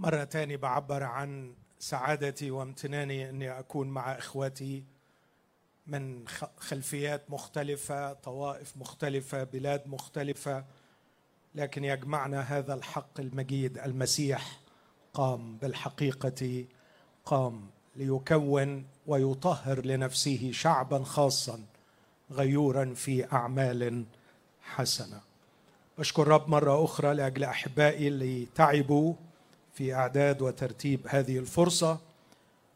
مرة تاني بعبر عن سعادتي وامتناني أني أكون مع إخوتي من خلفيات مختلفة طوائف مختلفة بلاد مختلفة لكن يجمعنا هذا الحق المجيد. المسيح قام بالحقيقة قام ليكون ويطهر لنفسه شعبا خاصا غيورا في أعمال حسنة. أشكر رب مرة أخرى لأجل أحبائي اللي تعبوا في أعداد وترتيب هذه الفرصة.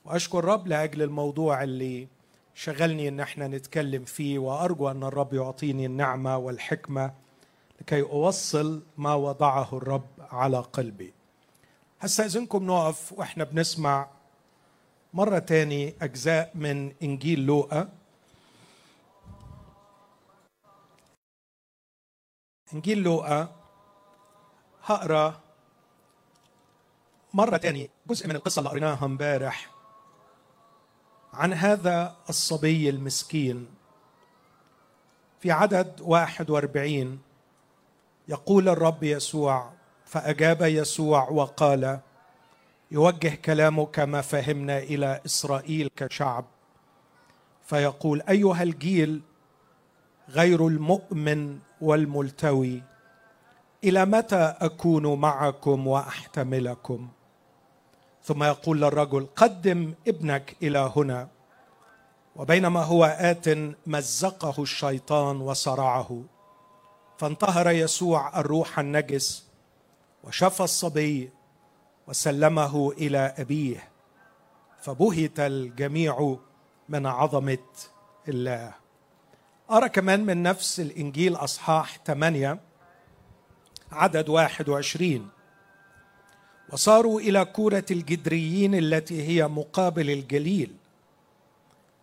وأشكر رب لأجل الموضوع اللي شغلني إن إحنا نتكلم فيه وأرجو أن الرب يعطيني النعمة والحكمة لكي أوصل ما وضعه الرب على قلبي. هستأذنكم نقف وإحنا بنسمع مرة تاني أجزاء من إنجيل لوقا. إنجيل لوقا هقرأ مرة تاني جزء من القصة اللي قريناها امبارح عن هذا الصبي المسكين. في عدد واحد وأربعين يقول الرب يسوع فأجاب يسوع وقال يوجه كلامه كما فهمنا إلى إسرائيل كشعب. فيقول أيها الجيل غير المؤمن والملتوي إلى متى أكون معكم وأحتملكم؟ ثم يقول للرجل قدم ابنك إلى هنا. وبينما هو آت مزقه الشيطان وصرعه. فانتهر يسوع الروح النجس وشفى الصبي وسلمه إلى أبيه. فبهت الجميع من عظمة الله. أرى كمان من نفس الإنجيل أصحاح 8 عدد 21 وصاروا إلى كورة الجدريين التي هي مقابل الجليل.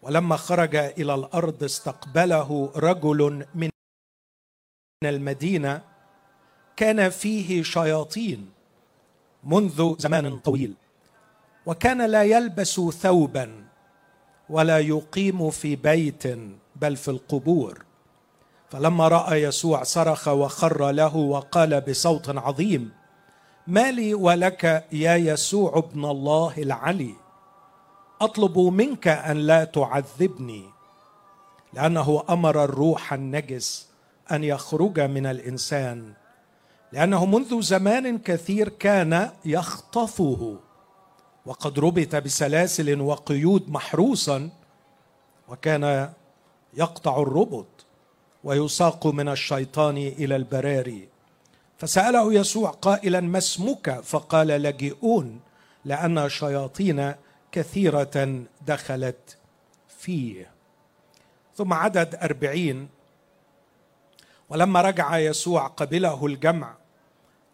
ولما خرج إلى الأرض استقبله رجل من المدينة كان فيه شياطين منذ زمان طويل وكان لا يلبس ثوبا ولا يقيم في بيت بل في القبور. فلما رأى يسوع صرخ وخر له وقال بصوت عظيم ما لي ولك يا يسوع ابن الله العلي؟ أطلب منك أن لا تعذبني لأنه أمر الروح النجس أن يخرج من الإنسان لأنه منذ زمان كثير كان يخطفه. وقد ربط بسلاسل وقيود محروسا وكان يقطع الربط ويساق من الشيطان إلى البراري. فسأله يسوع قائلا ما اسمك؟ فقال لجئون لأن شياطين كثيرة دخلت فيه. ثم عدد أربعين. ولما رجع يسوع قبله الجمع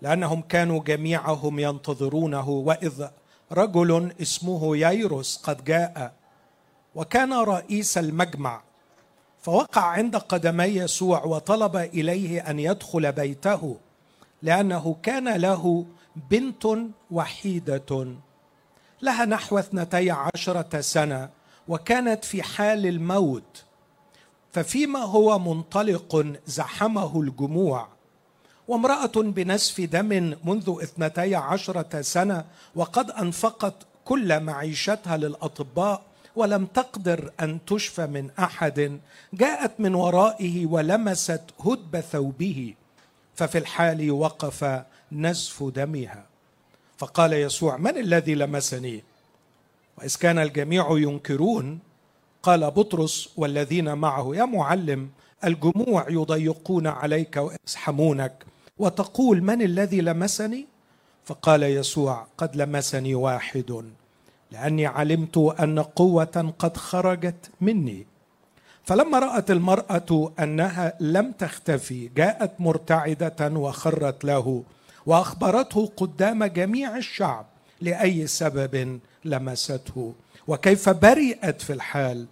لأنهم كانوا جميعهم ينتظرونه وإذ رجل اسمه ييروس قد جاء وكان رئيس المجمع فوقع عند قدمي يسوع وطلب إليه أن يدخل بيته. لأنه كان له بنت وحيدة. لها نحو اثنتي عشرة سنة وكانت في حال الموت. ففيما هو منطلق زحمه الجموع. وامرأة بنسف دم منذ اثنتي عشرة سنة وقد أنفقت كل معيشتها للأطباء ولم تقدر أن تشفى من أحد جاءت من ورائه ولمست هدب ثوبه. ففي الحال وقف نزف دمها فقال يسوع من الذي لمسني؟ وإذ كان الجميع ينكرون قال بطرس والذين معه يا معلم الجموع يضيقون عليك ويزحمونك وتقول من الذي لمسني؟ فقال يسوع قد لمسني واحد لأني علمت أن قوة قد خرجت مني. فلما رأت المرأة أنها لم تختفي جاءت مرتعدة وخرت له وأخبرته قدام جميع الشعب لأي سبب لمسته وكيف برئت في الحال.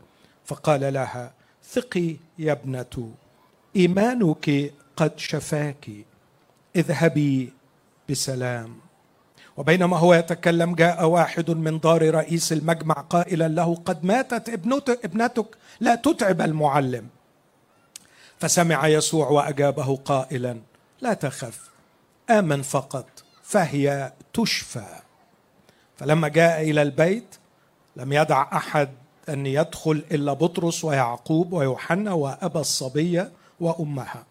فقال لها ثقي يا ابنة إيمانك قد شفاك اذهبي بسلام. وبينما هو يتكلم جاء واحد من دار رئيس المجمع قائلا له قد ماتت ابنتك لا تتعب المعلم. فسمع يسوع وأجابه قائلا لا تخف آمن فقط فهي تشفى. فلما جاء إلى البيت لم يدع أحد أن يدخل إلا بطرس ويعقوب ويوحنا وأبا الصبية وأمها.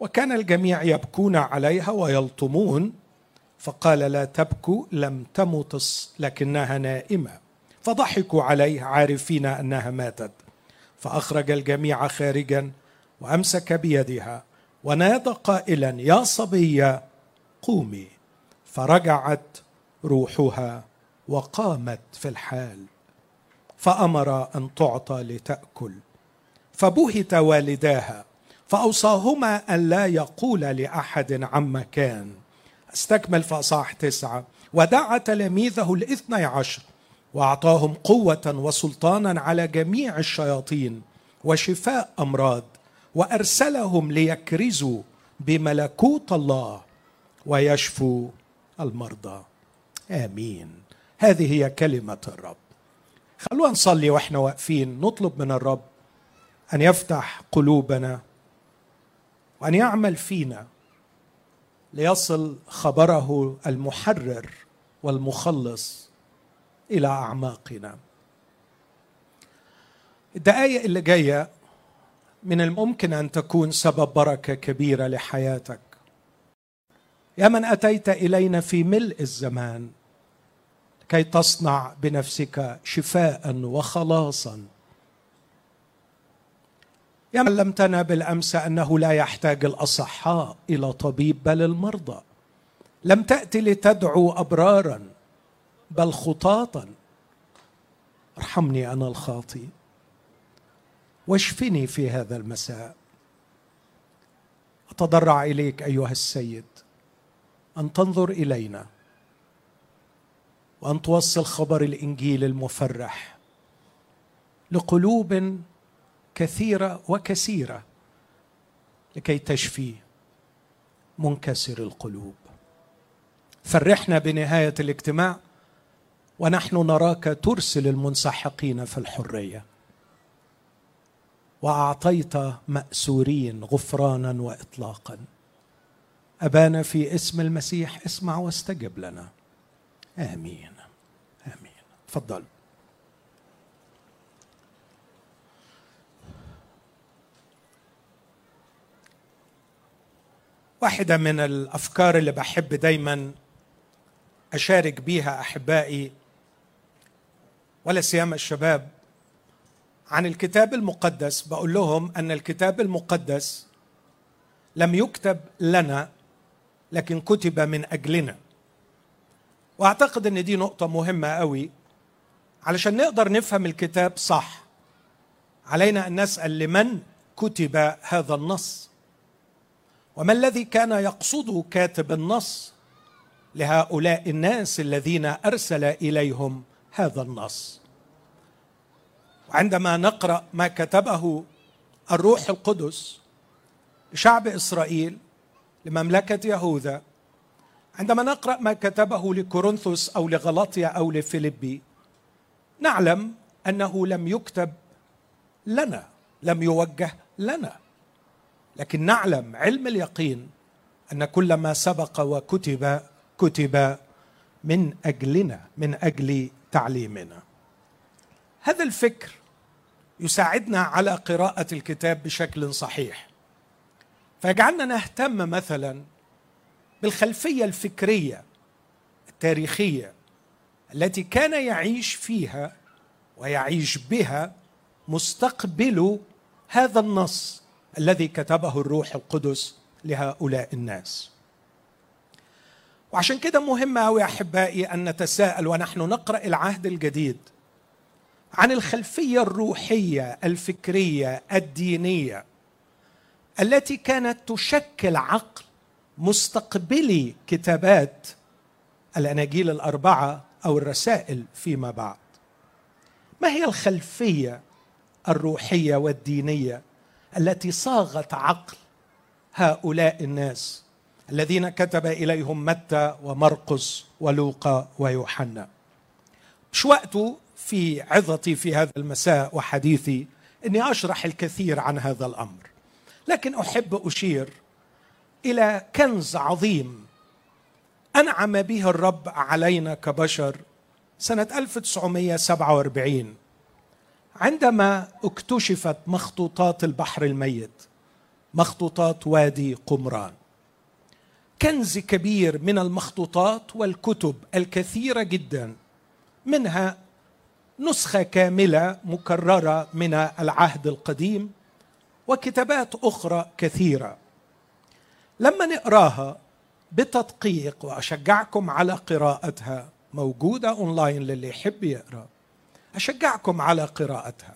وكان الجميع يبكون عليها ويلطمون فقال لا تبكوا لم تمت لكنها نائمة. فضحكوا عليه عارفين أنها ماتت. فأخرج الجميع خارجا وأمسك بيدها ونادى قائلا يا صبية قومي. فرجعت روحها وقامت في الحال. فأمر أن تعطى لتأكل. فبهت والداها فأوصاهما أن لا يقول لأحد عما كان استكمل في أصحاح تسعة. ودعا تلاميذه الاثني عشر وأعطاهم قوة وسلطانا على جميع الشياطين وشفاء أمراض وأرسلهم ليكرزوا بملكوت الله ويشفوا المرضى. آمين. هذه هي كلمة الرب. خلونا نصلي وإحنا واقفين نطلب من الرب أن يفتح قلوبنا وأن يعمل فينا ليصل خبره المحرر والمخلص إلى أعماقنا. الدقائق اللي جاية من الممكن أن تكون سبب بركة كبيرة لحياتك. يا من أتيت إلينا في ملء الزمان كي تصنع بنفسك شفاء وخلاصا. يا من لمتنا بالأمس أنه لا يحتاج الأصحاء إلى طبيب بل المرضى. لم تأتي لتدعو أبرارا بل خطاطا. ارحمني أنا الخاطئ واشفني في هذا المساء. أتضرع إليك أيها السيد. أن تنظر إلينا. وأن توصل خبر الإنجيل المفرح. لقلوب كثيرة وكثيرة لكي تشفي منكسر القلوب. فرحنا بنهاية الاجتماع ونحن نراك ترسل المنسحقين في الحرية. وأعطيت مأسورين غفرانا وإطلاقا. أبانا في اسم المسيح اسمع واستجب لنا. آمين. آمين. تفضل. واحدة من الأفكار اللي بحب دايما أشارك بيها أحبائي ولا سيما الشباب عن الكتاب المقدس. بقول لهم أن الكتاب المقدس لم يكتب لنا لكن كتب من أجلنا. وأعتقد إن دي نقطة مهمة قوي علشان نقدر نفهم الكتاب صح علينا أن نسأل لمن كتب هذا النص. وما الذي كان يقصده كاتب النص لهؤلاء الناس الذين أرسل إليهم هذا النص؟ وعندما نقرأ ما كتبه الروح القدس لشعب إسرائيل لمملكة يهوذا عندما نقرأ ما كتبه لكورنثوس أو لغلطيا أو لفيليبي نعلم أنه لم يكتب لنا لم يوجه لنا. لكن نعلم علم اليقين أن كل ما سبق وكتب كتب من أجلنا من أجل تعليمنا. هذا الفكر يساعدنا على قراءة الكتاب بشكل صحيح. فيجعلنا نهتم مثلا بالخلفية الفكرية التاريخية التي كان يعيش فيها ويعيش بها مستقبل هذا النص. الذي كتبه الروح القدس لهؤلاء الناس. وعشان كده مهم قوي أحبائي أن نتساءل ونحن نقرأ العهد الجديد عن الخلفية الروحية الفكرية الدينية التي كانت تشكل عقل مستقبلي كتابات الأناجيل الأربعة أو الرسائل فيما بعد. ما هي الخلفية الروحية والدينية؟ التي صاغت عقل هؤلاء الناس الذين كتب إليهم متى ومرقس ولوقا ويوحنا. مش وقته في عظتي في هذا المساء وحديثي إني أشرح الكثير عن هذا الأمر لكن أحب أشير إلى كنز عظيم أنعم به الرب علينا كبشر سنة 1947 عندما اكتشفت مخطوطات البحر الميت مخطوطات وادي قمران. كنز كبير من المخطوطات والكتب الكثيرة جدا منها نسخة كاملة مكررة من العهد القديم وكتابات أخرى كثيرة. لما نقراها بتدقيق وأشجعكم على قراءتها موجودة أونلاين للي يحب يقرأ. أشجعكم على قراءتها.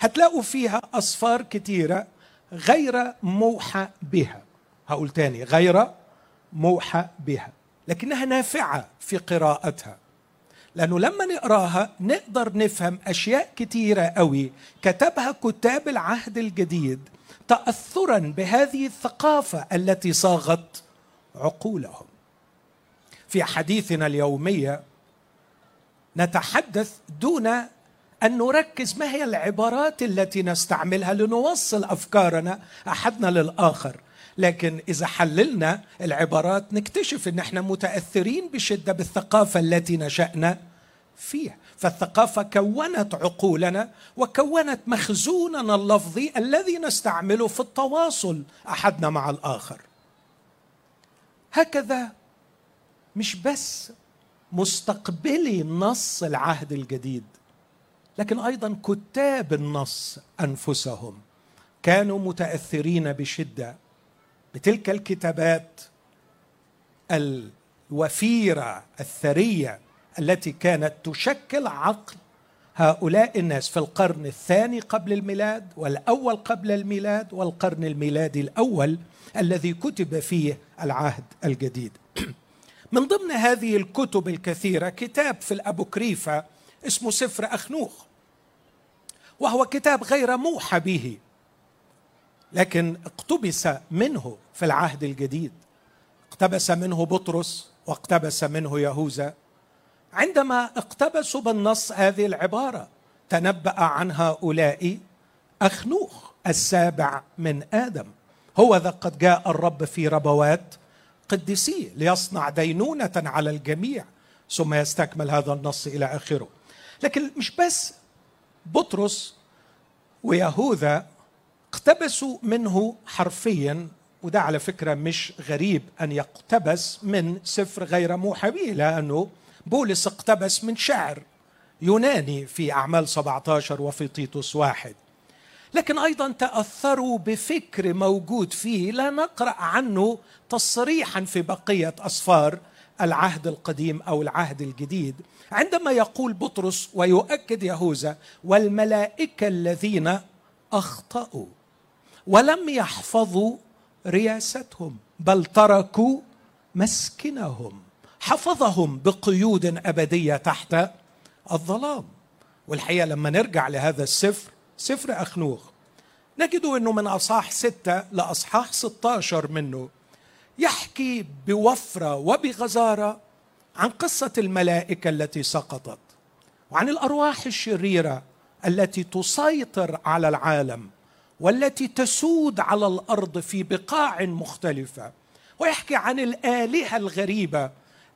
هتلاقوا فيها أصفار كثيره غير موحى بها. هقول تاني غير موحى بها. لكنها نافعة في قراءتها. لأنه لما نقراها نقدر نفهم أشياء كثيره قوي كتبها كتاب العهد الجديد تاثرا بهذه الثقافة التي صاغت عقولهم. في حديثنا اليومية نتحدث دون أن نركز ما هي العبارات التي نستعملها لنوصل أفكارنا أحدنا للآخر. لكن إذا حللنا العبارات نكتشف إن إحنا متأثرين بشدة بالثقافة التي نشأنا فيها. فالثقافة كونت عقولنا وكونت مخزوننا اللفظي الذي نستعمله في التواصل أحدنا مع الآخر. هكذا مش بس مستقبلي نص العهد الجديد. لكن أيضا كتاب النص أنفسهم كانوا متأثرين بشدة بتلك الكتابات الوفيرة الثرية التي كانت تشكل عقل هؤلاء الناس في القرن الثاني قبل الميلاد والأول قبل الميلاد والقرن الميلادي الأول الذي كتب فيه العهد الجديد. من ضمن هذه الكتب الكثيرة كتاب في الابوكريفه اسمه سفر أخنوخ وهو كتاب غير موحى به لكن اقتبس منه في العهد الجديد. اقتبس منه بطرس واقتبس منه يهوذا. عندما اقتبسوا بالنص هذه العبارة تنبأ عن هؤلاء أخنوخ السابع من آدم. هو ذا قد جاء الرب في ربوات قدسيه ليصنع دينونة على الجميع ثم يستكمل هذا النص إلى آخره. لكن مش بس بطرس ويهوذا اقتبسوا منه حرفيا وده على فكرة مش غريب أن يقتبس من سفر غير موحى به لأنه بولس اقتبس من شعر يوناني في أعمال 17 وفي تيتوس واحد. لكن أيضا تأثروا بفكر موجود فيه. لا نقرأ عنه تصريحا في بقية اسفار العهد القديم أو العهد الجديد. عندما يقول بطرس ويؤكد يهوذا والملائكة الذين أخطأوا ولم يحفظوا رياستهم بل تركوا مسكنهم حفظهم بقيود أبدية تحت الظلام. والحقيقة لما نرجع لهذا السفر سفر أخنوخ نجد أنه من أصحاح ستة لأصحاح 16 منه يحكي بوفرة وبغزارة عن قصة الملائكة التي سقطت وعن الأرواح الشريرة التي تسيطر على العالم والتي تسود على الأرض في بقاع مختلفة. ويحكي عن الآلهة الغريبة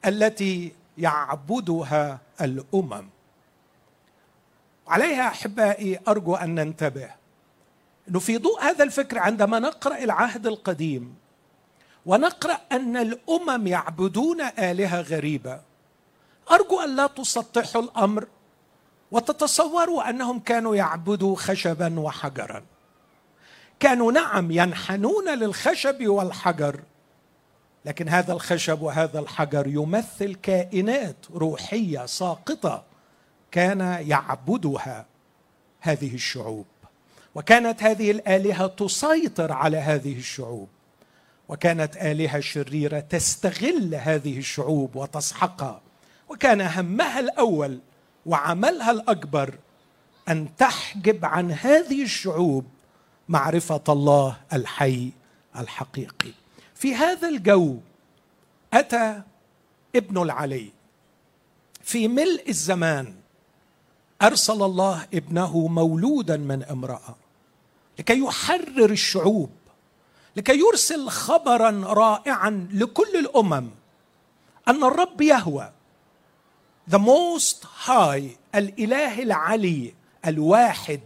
التي يعبدها الأمم. عليها أحبائي أرجو أن ننتبه. انه في ضوء هذا الفكر عندما نقرأ العهد القديم ونقرأ أن الأمم يعبدون آلهة غريبة. أرجو أن لا تسطحوا الأمر وتتصوروا أنهم كانوا يعبدوا خشبا وحجرا. كانوا نعم ينحنون للخشب والحجر لكن هذا الخشب وهذا الحجر يمثل كائنات روحية ساقطة. كان يعبدها هذه الشعوب. وكانت هذه الآلهة تسيطر على هذه الشعوب. وكانت آلهة شريرة تستغل هذه الشعوب وتسحقها وكان همها الأول وعملها الأكبر أن تحجب عن هذه الشعوب معرفة الله الحي الحقيقي. في هذا الجو أتى ابن العلي في ملء الزمان أرسل الله ابنه مولودا من امرأة لكي يحرر الشعوب لكي يرسل خبرا رائعا لكل الأمم أن الرب يهوى the most high الإله العلي الواحد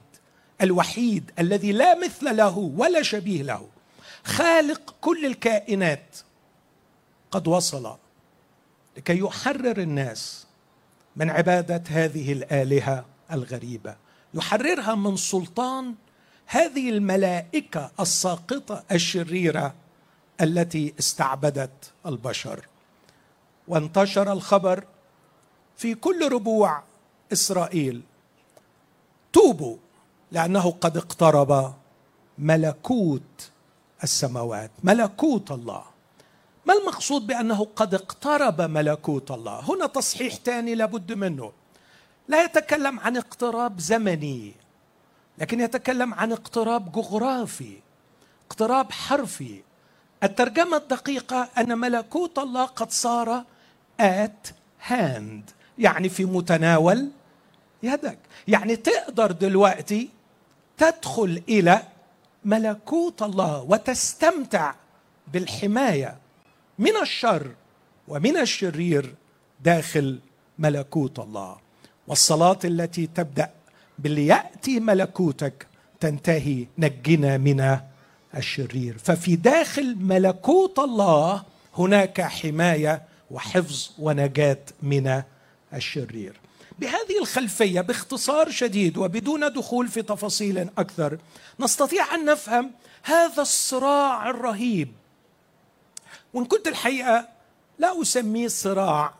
الوحيد الذي لا مثل له ولا شبيه له خالق كل الكائنات قد وصل لكي يحرر الناس من عباده هذه الآلهة الغريبة. يحررها من سلطان هذه الملائكة الساقطة الشريرة التي استعبدت البشر. وانتشر الخبر في كل ربوع إسرائيل. توبوا لأنه قد اقترب ملكوت السماوات ملكوت الله. ما المقصود بأنه قد اقترب ملكوت الله؟ هنا تصحيح ثاني لابد منه. لا يتكلم عن اقتراب زمني لكن يتكلم عن اقتراب جغرافي اقتراب حرفي. الترجمة الدقيقة أن ملكوت الله قد صار at hand يعني في متناول يدك. يعني تقدر دلوقتي تدخل إلى ملكوت الله وتستمتع بالحماية. من الشر ومن الشرير داخل ملكوت الله. والصلاة التي تبدأ بالياتي ملكوتك تنتهي نجنا من الشرير. ففي داخل ملكوت الله هناك حماية وحفظ ونجاة من الشرير. بهذه الخلفية باختصار شديد وبدون دخول في تفاصيل أكثر نستطيع أن نفهم هذا الصراع الرهيب وإن كنت الحقيقة لا أسميه صراع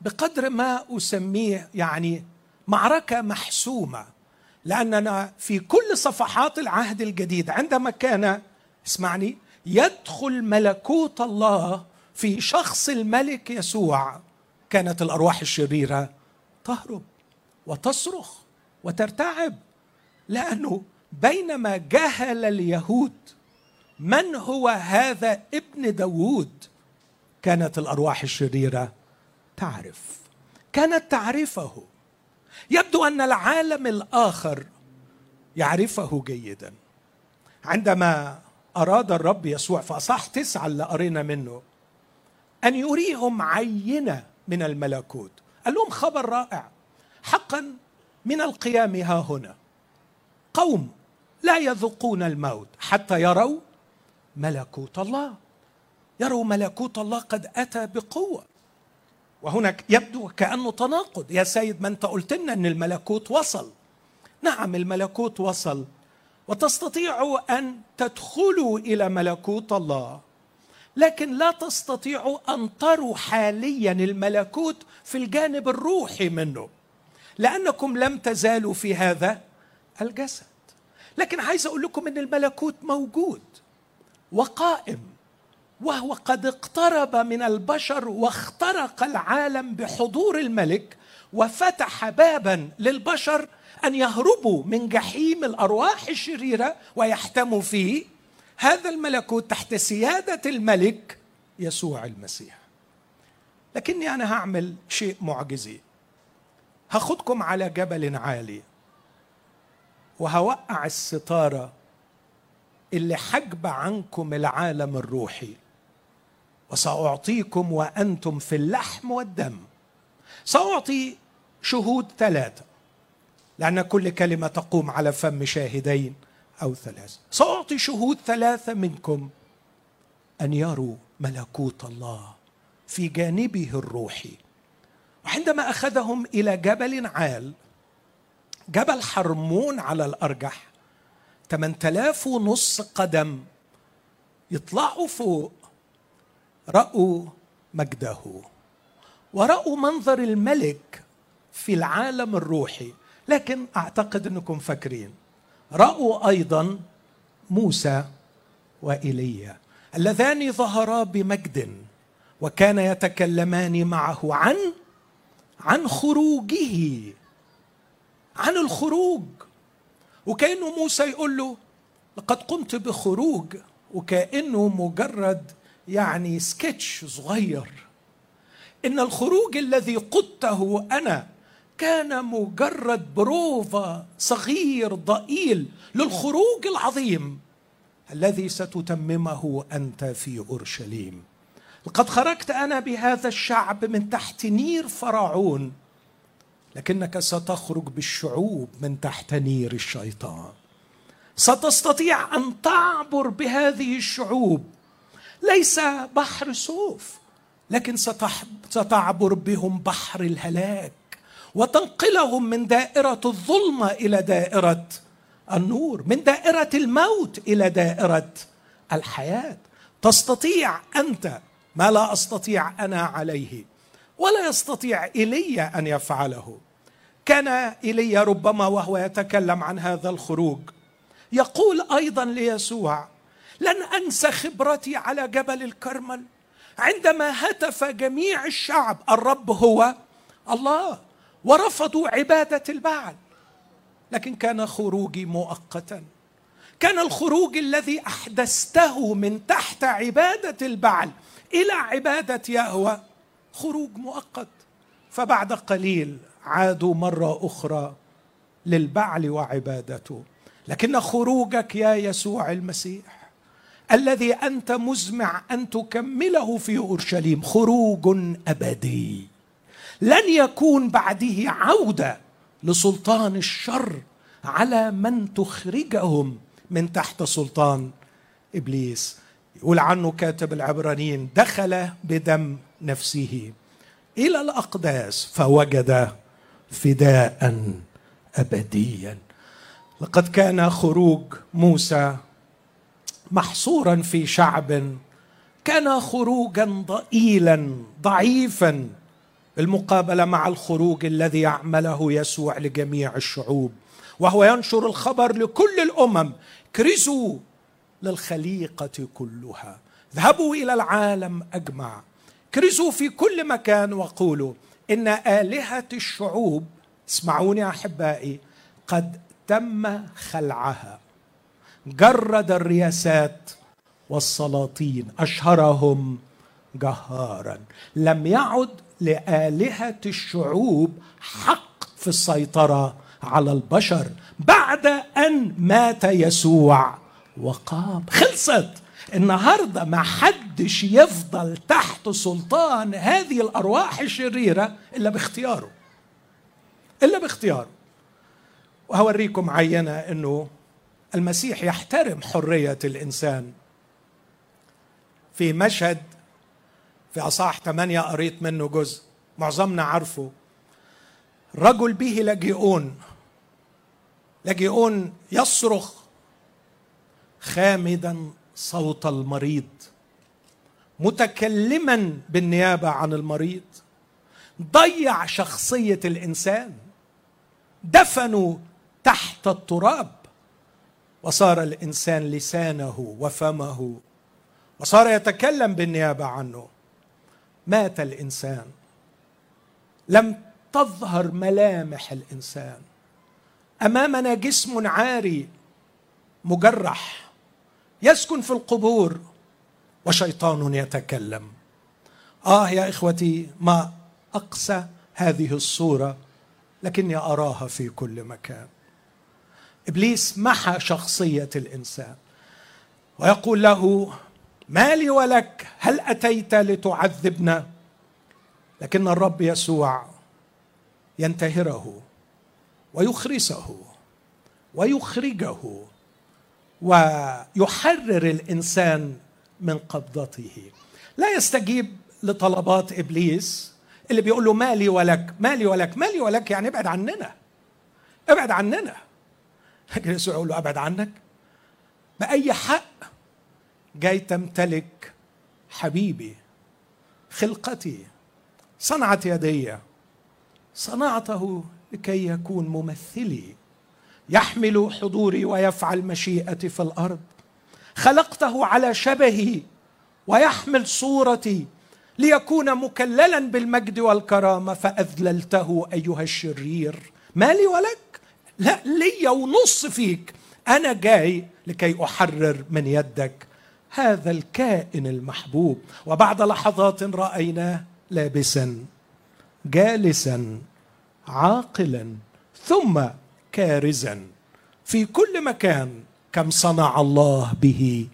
بقدر ما أسميه يعني معركة محسومة لأننا في كل صفحات العهد الجديد عندما كان اسمعني يدخل ملكوت الله في شخص الملك يسوع كانت الأرواح الشريرة تهرب وتصرخ وترتعب لأنه بينما جهل اليهود من هو هذا ابن داوود؟ كانت الأرواح الشريرة تعرف. كانت تعرفه. يبدو أن العالم الآخر يعرفه جيدا. عندما أراد الرب يسوع في اصح تسعة اللي قرينا منه أن يريهم عينة من الملكوت. قال لهم خبر رائع. حقا من القيام ها هنا. قوم لا يذوقون الموت حتى يروا ملكوت الله. يروا ملكوت الله قد أتى بقوة. وهناك يبدو كأنه تناقض. يا سيد ما أنت قلت لنا إن الملكوت وصل. نعم الملكوت وصل. وتستطيعوا أن تدخلوا إلى ملكوت الله. لكن لا تستطيعوا أن تروا حاليا الملكوت في الجانب الروحي منه. لأنكم لم تزالوا في هذا الجسد. لكن عايز أقول لكم إن الملكوت موجود. وقائم وهو قد اقترب من البشر واخترق العالم بحضور الملك وفتح بابا للبشر أن يهربوا من جحيم الأرواح الشريرة ويحتموا فيه هذا الملكوت تحت سيادة الملك يسوع المسيح. لكني أنا هعمل شيء معجزي. هاخدكم على جبل عالي وهوقع الستارة اللي حجب عنكم العالم الروحي. وسأعطيكم وأنتم في اللحم والدم. سأعطي شهود ثلاثة لأن كل كلمة تقوم على فم شاهدين أو ثلاثة. سأعطي شهود ثلاثة منكم. أن يروا ملكوت الله في جانبه الروحي. وعندما أخذهم إلى جبل عال جبل حرمون على الأرجح 8000 ونص قدم يطلعوا فوق. رأوا مجده ورأوا منظر الملك في العالم الروحي. لكن أعتقد أنكم فاكرين رأوا أيضا موسى وإيليا اللذان ظهرا بمجد وكان يتكلمان معه عن عن خروجه عن الخروج. وكأنه موسى يقول له لقد قمت بخروج وكأنه مجرد يعني سكتش صغير. إن الخروج الذي قدته أنا كان مجرد بروفا صغير ضئيل للخروج العظيم الذي ستتممه أنت في أورشليم. لقد خرجت أنا بهذا الشعب من تحت نير فرعون لكنك ستخرج بالشعوب من تحت نير الشيطان. ستستطيع أن تعبر بهذه الشعوب. ليس بحر سوف لكن ستعبر بهم بحر الهلاك وتنقلهم من دائرة الظلمه إلى دائرة النور من دائرة الموت إلى دائرة الحياة. تستطيع أنت ما لا أستطيع أنا عليه ولا يستطيع ايليا أن يفعله. كان ايليا ربما وهو يتكلم عن هذا الخروج. يقول أيضا ليسوع لن انسى خبرتي على جبل الكرمل. عندما هتف جميع الشعب الرب هو الله ورفضوا عبادة البعل. لكن كان خروجي مؤقتا. كان الخروج الذي أحدثته من تحت عبادة البعل إلى عبادة يهوه خروج مؤقت. فبعد قليل عادوا مرة أخرى للبعل وعبادته. لكن خروجك يا يسوع المسيح الذي أنت مزمع أن تكمله في أورشليم خروج أبدي. لن يكون بعده عودة لسلطان الشر على من تخرجهم من تحت سلطان إبليس. يقول عنه كاتب العبرانيين دخل بدم نفسه إلى الأقداس فوجد فداء ابديا. لقد كان خروج موسى محصورا في شعب كان خروجا ضئيلا ضعيفا بالمقابلة مع الخروج الذي يعمله يسوع لجميع الشعوب. وهو ينشر الخبر لكل الأمم كرزوا للخليقة كلها اذهبوا إلى العالم أجمع كرزوا في كل مكان وقولوا إن آلهة الشعوب اسمعوني أحبائي قد تم خلعها. جرد الرياسات والسلاطين أشهرهم جهارا. لم يعد لآلهة الشعوب حق في السيطرة على البشر. بعد أن مات يسوع وقام خلصت. النهارده ما حدش يفضل تحت سلطان هذه الأرواح الشريرة إلا باختياره. إلا باختياره. وهوريكم عينة إنه المسيح يحترم حرية الإنسان. في مشهد في اصح ثمانية قريت منه جزء معظمنا عارفه. رجل به لجئون لجئون يصرخ خامدا صوت المريض. متكلما بالنيابة عن المريض. ضيع شخصية الإنسان. دفنوا تحت التراب. وصار الإنسان لسانه وفمه. وصار يتكلم بالنيابة عنه. مات الإنسان. لم تظهر ملامح الإنسان. أمامنا جسم عاري مجرح. يسكن في القبور وشيطان يتكلم. آه يا إخوتي ما أقسى هذه الصورة لكني أراها في كل مكان. إبليس محى شخصية الإنسان ويقول له ما لي ولك هل أتيت لتعذبنا؟ لكن الرب يسوع ينتهره ويخرسه ويخرجه ويحرر الإنسان من قبضته. لا يستجيب لطلبات إبليس اللي بيقول له مالي ولك مالي ولك مالي ولك يعني ابعد عننا ابعد عننا. لكن يسوع يقول له أبعد عنك؟ بأي حق جاي تمتلك حبيبي خلقتي صنعة يدي صنعته لكي يكون ممثلي يحمل حضوري ويفعل مشيئتي في الأرض. خلقته على شبهي ويحمل صورتي ليكون مكللا بالمجد والكرامة. فأذللته أيها الشرير. مالي ولك؟ لا لي ونص فيك. أنا جاي لكي أحرر من يدك هذا الكائن المحبوب. وبعد لحظات رأيناه لابسا جالسا عاقلا. ثم كارزا. في كل مكان كم صنع الله به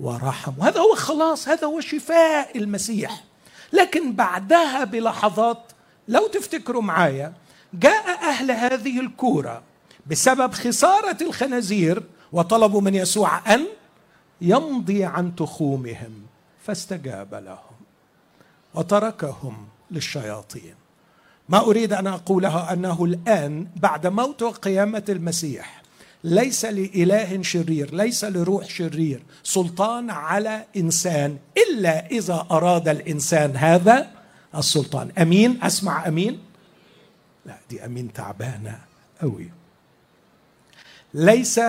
ورحم. هذا هو خلاص هذا هو شفاء المسيح. لكن بعدها بلحظات لو تفتكروا معايا جاء أهل هذه الكورة بسبب خسارة الخنازير وطلبوا من يسوع أن يمضي عن تخومهم فاستجاب لهم وتركهم للشياطين. ما أريد أن اقوله أنه الآن بعد موت وقيامه المسيح ليس لإله شرير ليس لروح شرير سلطان على إنسان إلا إذا أراد الإنسان هذا السلطان. أمين؟ أسمع أمين؟ لا دي أمين تعبانة قوي ليس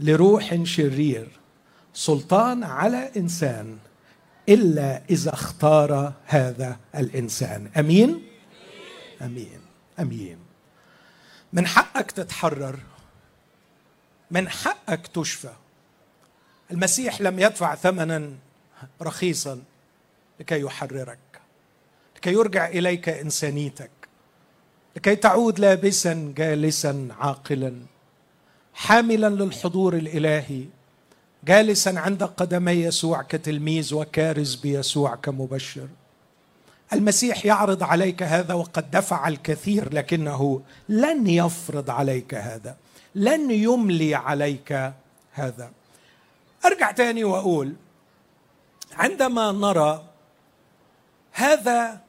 لروح شرير سلطان على إنسان إلا إذا اختار هذا الإنسان. أمين؟ أمين. أمين. من حقك تتحرر. من حقك تشفى. المسيح لم يدفع ثمنا رخيصا لكي يحررك لكي يرجع إليك إنسانيتك لكي تعود لابسا جالسا عاقلا حاملا للحضور الإلهي جالسا عند قدمي يسوع كتلميذ وكارز بيسوع كمبشر. المسيح يعرض عليك هذا وقد دفع الكثير لكنه لن يفرض عليك هذا لن يملي عليك هذا. أرجع تاني وأقول عندما نرى هذا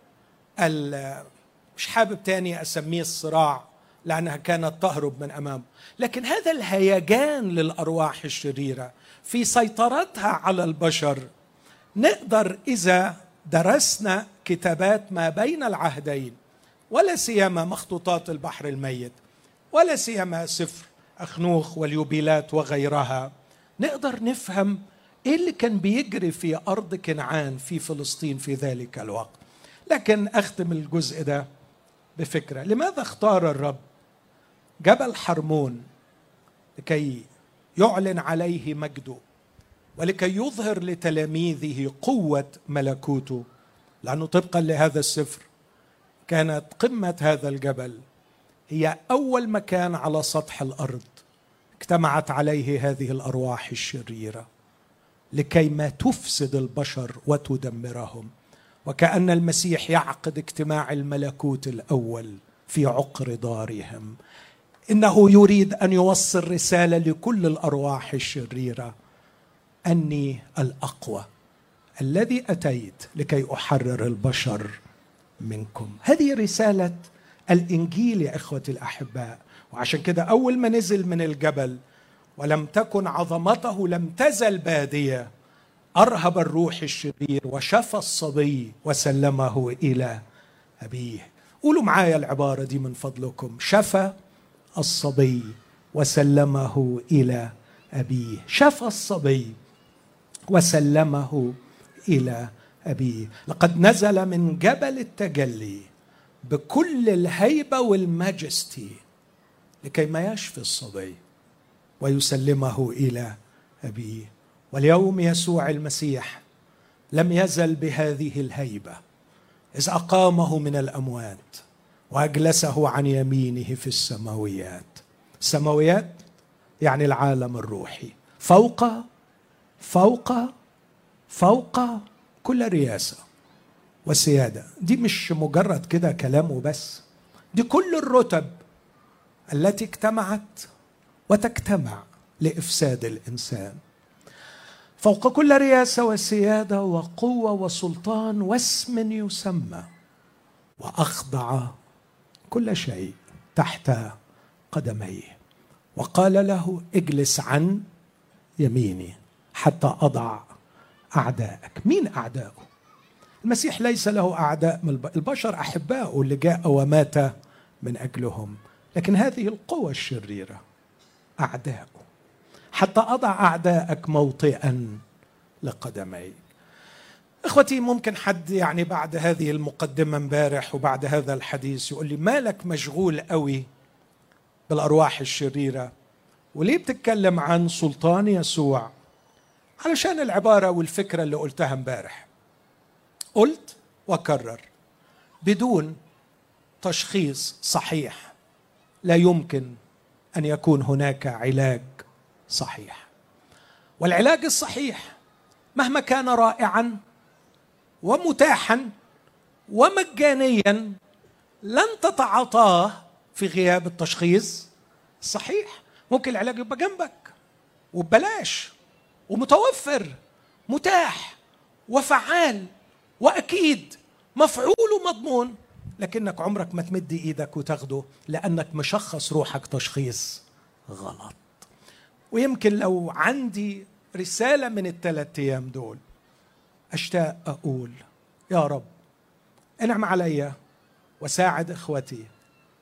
مش حابب تاني أسميه الصراع لأنها كانت تهرب من امامه لكن هذا الهيجان للأرواح الشريرة في سيطرتها على البشر نقدر إذا درسنا كتابات ما بين العهدين ولا سيما مخطوطات البحر الميت ولا سيما سفر أخنوخ واليوبيلات وغيرها. نقدر نفهم إيه اللي كان بيجري في أرض كنعان في فلسطين في ذلك الوقت. لكن أختم الجزء ده بفكرة. لماذا اختار الرب جبل حرمون لكي يعلن عليه مجده؟ ولكي يظهر لتلاميذه قوة ملكوته لأنه طبقا لهذا السفر كانت قمة هذا الجبل. هي أول مكان على سطح الأرض اجتمعت عليه هذه الأرواح الشريرة لكي ما تفسد البشر وتدمرهم. وكأن المسيح يعقد اجتماع الملكوت الأول في عقر دارهم. إنه يريد أن يوصل رسالة لكل الأرواح الشريرة. أني الأقوى. الذي أتيت لكي أحرر البشر منكم. هذه رسالة الإنجيل يا إخوتي الأحباء. وعشان كده أول ما نزل من الجبل ولم تكن عظمته لم تزل بادية أرهب الروح الشرير وشفى الصبي وسلمه إلى أبيه. قولوا معايا العبارة دي من فضلكم. شفى الصبي وسلمه إلى أبيه. شفى الصبي وسلمه إلى أبيه. لقد نزل من جبل التجلي بكل الهيبة والماجستي لكي ما يشفي الصبي ويسلمه إلى أبيه. واليوم يسوع المسيح لم يزل بهذه الهيبة إذ أقامه من الأموات وأجلسه عن يمينه في السماويات. السماويات يعني العالم الروحي فوق فوق فوق كل رياسه وسيادة. دي مش مجرد كده كلام وبس. دي كل الرتب التي اجتمعت وتجتمع لإفساد الإنسان. فوق كل رياسه وسيادة وقوة وسلطان واسم يسمى وأخضع كل شيء تحت قدميه. وقال له اجلس عن يميني. حتى أضع اعدائك مين اعداؤه المسيح ليس له أعداء من البشر أحباؤه اللي جاء ومات من أجلهم. لكن هذه القوى الشريرة أعداؤه. حتى أضع اعدائك موطئا لقدميك. إخوتي ممكن حد يعني بعد هذه المقدمة امبارح وبعد هذا الحديث يقول لي مالك مشغول قوي بالأرواح الشريرة؟ وليه بتتكلم عن سلطان يسوع علشان العبارة والفكرة اللي قلتها امبارح. قلت وكرر بدون تشخيص صحيح لا يمكن أن يكون هناك علاج صحيح. والعلاج الصحيح مهما كان رائعا ومتاحا ومجانيا لن تتعاطاه في غياب التشخيص الصحيح ممكن العلاج يبقى جنبك. وببلاش ومتوفر متاح وفعال وأكيد مفعول ومضمون. لكنك عمرك ما تمد إيدك وتاخده لأنك مشخص روحك تشخيص غلط. ويمكن لو عندي رسالة من الثلاث أيام دول أشتاق أقول يا رب انعم علي وساعد إخوتي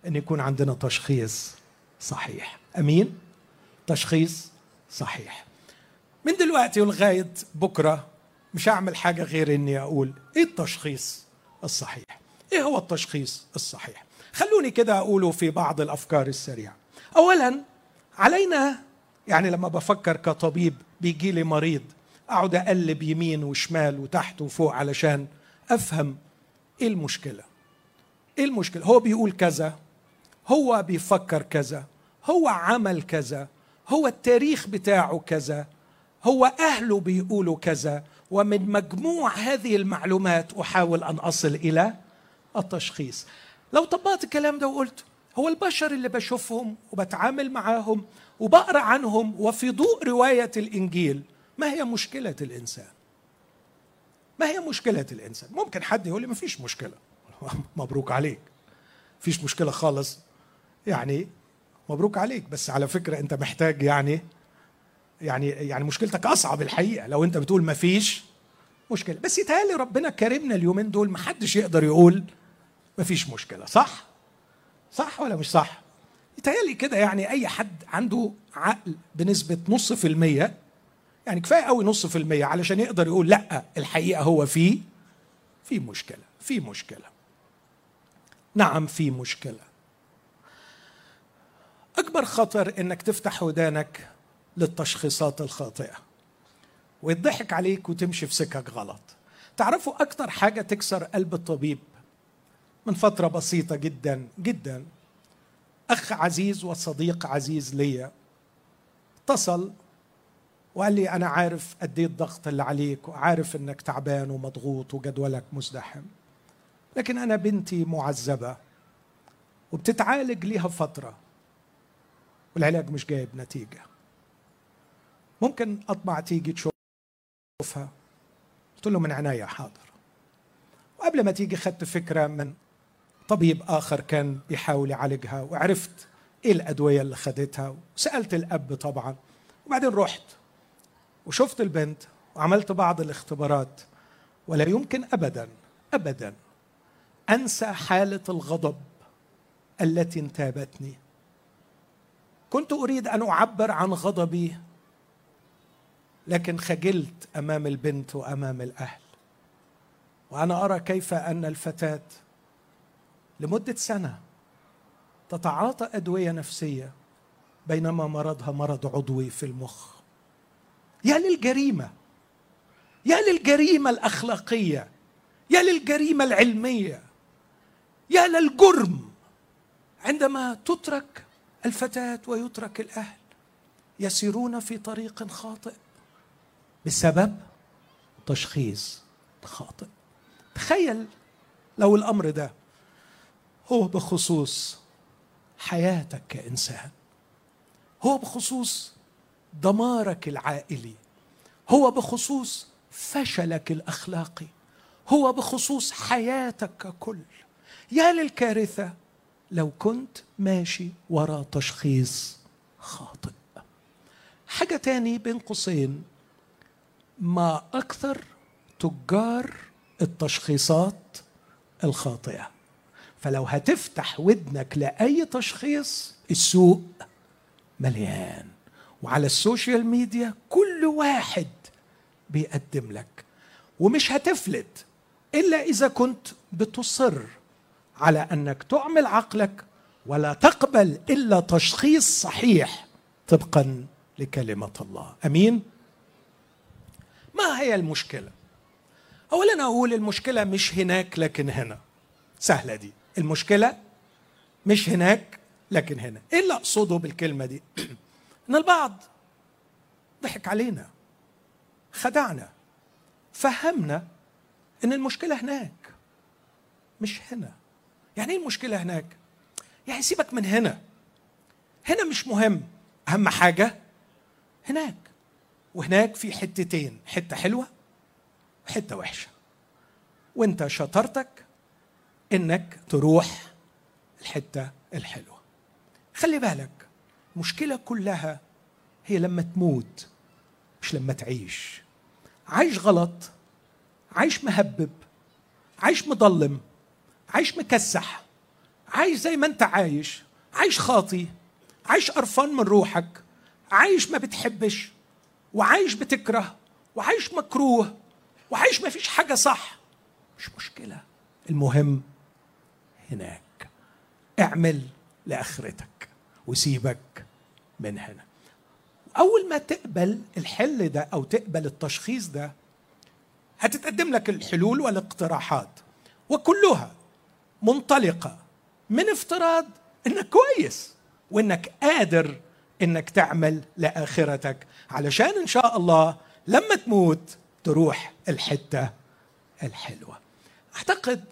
أن يكون عندنا تشخيص صحيح. أمين؟ تشخيص صحيح. من دلوقتي ولغايه بكرة مش هعمل حاجة غير إني أقول إيه التشخيص الصحيح؟ إيه هو التشخيص الصحيح؟ خلوني كده أقوله في بعض الأفكار السريعة. اولا علينا يعني لما بفكر كطبيب بيجي لي مريض أقعد أقلب يمين وشمال وتحت وفوق علشان أفهم إيه المشكلة. إيه المشكلة؟ هو بيقول كذا هو بيفكر كذا هو عمل كذا هو التاريخ بتاعه كذا. هو أهله بيقولوا كذا ومن مجموع هذه المعلومات أحاول أن أصل إلى التشخيص. لو طبقت الكلام ده وقلت هو البشر اللي بشوفهم وبتعامل معاهم وبقرأ عنهم وفي ضوء رواية الإنجيل ما هي مشكلة الإنسان؟ ما هي مشكلة الإنسان؟ ممكن حد يقول لي ما فيش مشكلة. مبروك عليك. فيش مشكلة خالص. يعني مبروك عليك. بس على فكرة أنت محتاج يعني يعني يعني مشكلتك أصعب الحقيقة. لو أنت بتقول ما فيش مشكلة. بس يتهيألي ربنا كرمنا اليومين دول ما حدش يقدر يقول ما فيش مشكلة. صح؟ صح ولا مش صح؟ يتهيألي كده يعني أي حد عنده عقل بنسبة نص في المية يعني كفاية قوي نص في المية علشان يقدر يقول لأ الحقيقة هو في في مشكلة في مشكلة. نعم في مشكلة. أكبر خطر إنك تفتح ودانك للتشخيصات الخاطئة. ويضحك عليك وتمشي في سكك غلط. تعرفوا أكثر حاجة تكسر قلب الطبيب من فترة بسيطة جدا جدا. أخ عزيز وصديق عزيز ليا اتصل وقال لي أنا عارف قد إيه الضغط اللي عليك وعارف إنك تعبان ومضغوط وجدولك مزدحم. لكن أنا بنتي معذبة وبتتعالج ليها فترة والعلاج مش جايب نتيجة. ممكن أطمع تيجي تشوفها. قلت له من عناية حاضر. وقبل ما تيجي خدت فكرة من طبيب آخر كان بيحاول يعالجها وعرفت إيه الأدوية اللي خدتها وسألت الأب طبعا. وبعدين رحت وشفت البنت وعملت بعض الاختبارات. ولا يمكن أبدا أبدا أنسى حالة الغضب التي انتابتني. كنت أريد أن أعبر عن غضبي لكن خجلت أمام البنت وأمام الأهل. وأنا أرى كيف أن الفتاة لمدة سنة تتعاطى أدوية نفسية بينما مرضها مرض عضوي في المخ. يا للجريمة يا للجريمة الأخلاقية يا للجريمة العلمية يا للجرم عندما تترك الفتاة ويترك الأهل يسيرون في طريق خاطئ. بسبب تشخيص خاطئ. تخيل لو الأمر ده هو بخصوص حياتك كإنسان هو بخصوص دمارك العائلي هو بخصوص فشلك الأخلاقي هو بخصوص حياتك ككل. يا للكارثة لو كنت ماشي وراء تشخيص خاطئ. حاجة تاني بين قوسين ما أكثر تجار التشخيصات الخاطئة. فلو هتفتح ودنك لأي تشخيص السوق مليان. وعلى السوشيال ميديا كل واحد بيقدم لك. ومش هتفلت إلا إذا كنت بتصر على أنك تعمل عقلك ولا تقبل إلا تشخيص صحيح طبقا لكلمة الله. أمين؟ ما هي المشكلة؟ أولا أقول المشكلة مش هناك لكن هنا. سهلة دي. المشكلة مش هناك لكن هنا. إيه اللي أقصده بالكلمة دي؟ إن البعض ضحك علينا خدعنا فهمنا إن المشكلة هناك مش هنا. يعني إيه المشكلة هناك؟ يعني سيبك من هنا. هنا مش مهم. أهم حاجة هناك. وهناك في حتتين حتة حلوة وحتة وحشة. وانت شطارتك إنك تروح الحتة الحلوة. خلي بالك المشكلة كلها هي لما تموت مش لما تعيش. عايش غلط عايش مهبب عايش مضلم عايش مكسح عايش زي ما انت عايش عايش خاطي عايش قرفان من روحك عايش ما بتحبش. وعايش بتكره وعايش مكروه وعايش ما فيش حاجة صح. مش مشكلة. المهم هناك. اعمل لآخرتك وسيبك من هنا. أول ما تقبل الحل ده أو تقبل التشخيص ده هتتقدم لك الحلول والاقتراحات وكلها منطلقة من افتراض إنك كويس وإنك قادر إنك تعمل لآخرتك. علشان إن شاء الله لما تموت تروح الحتة الحلوة. أعتقد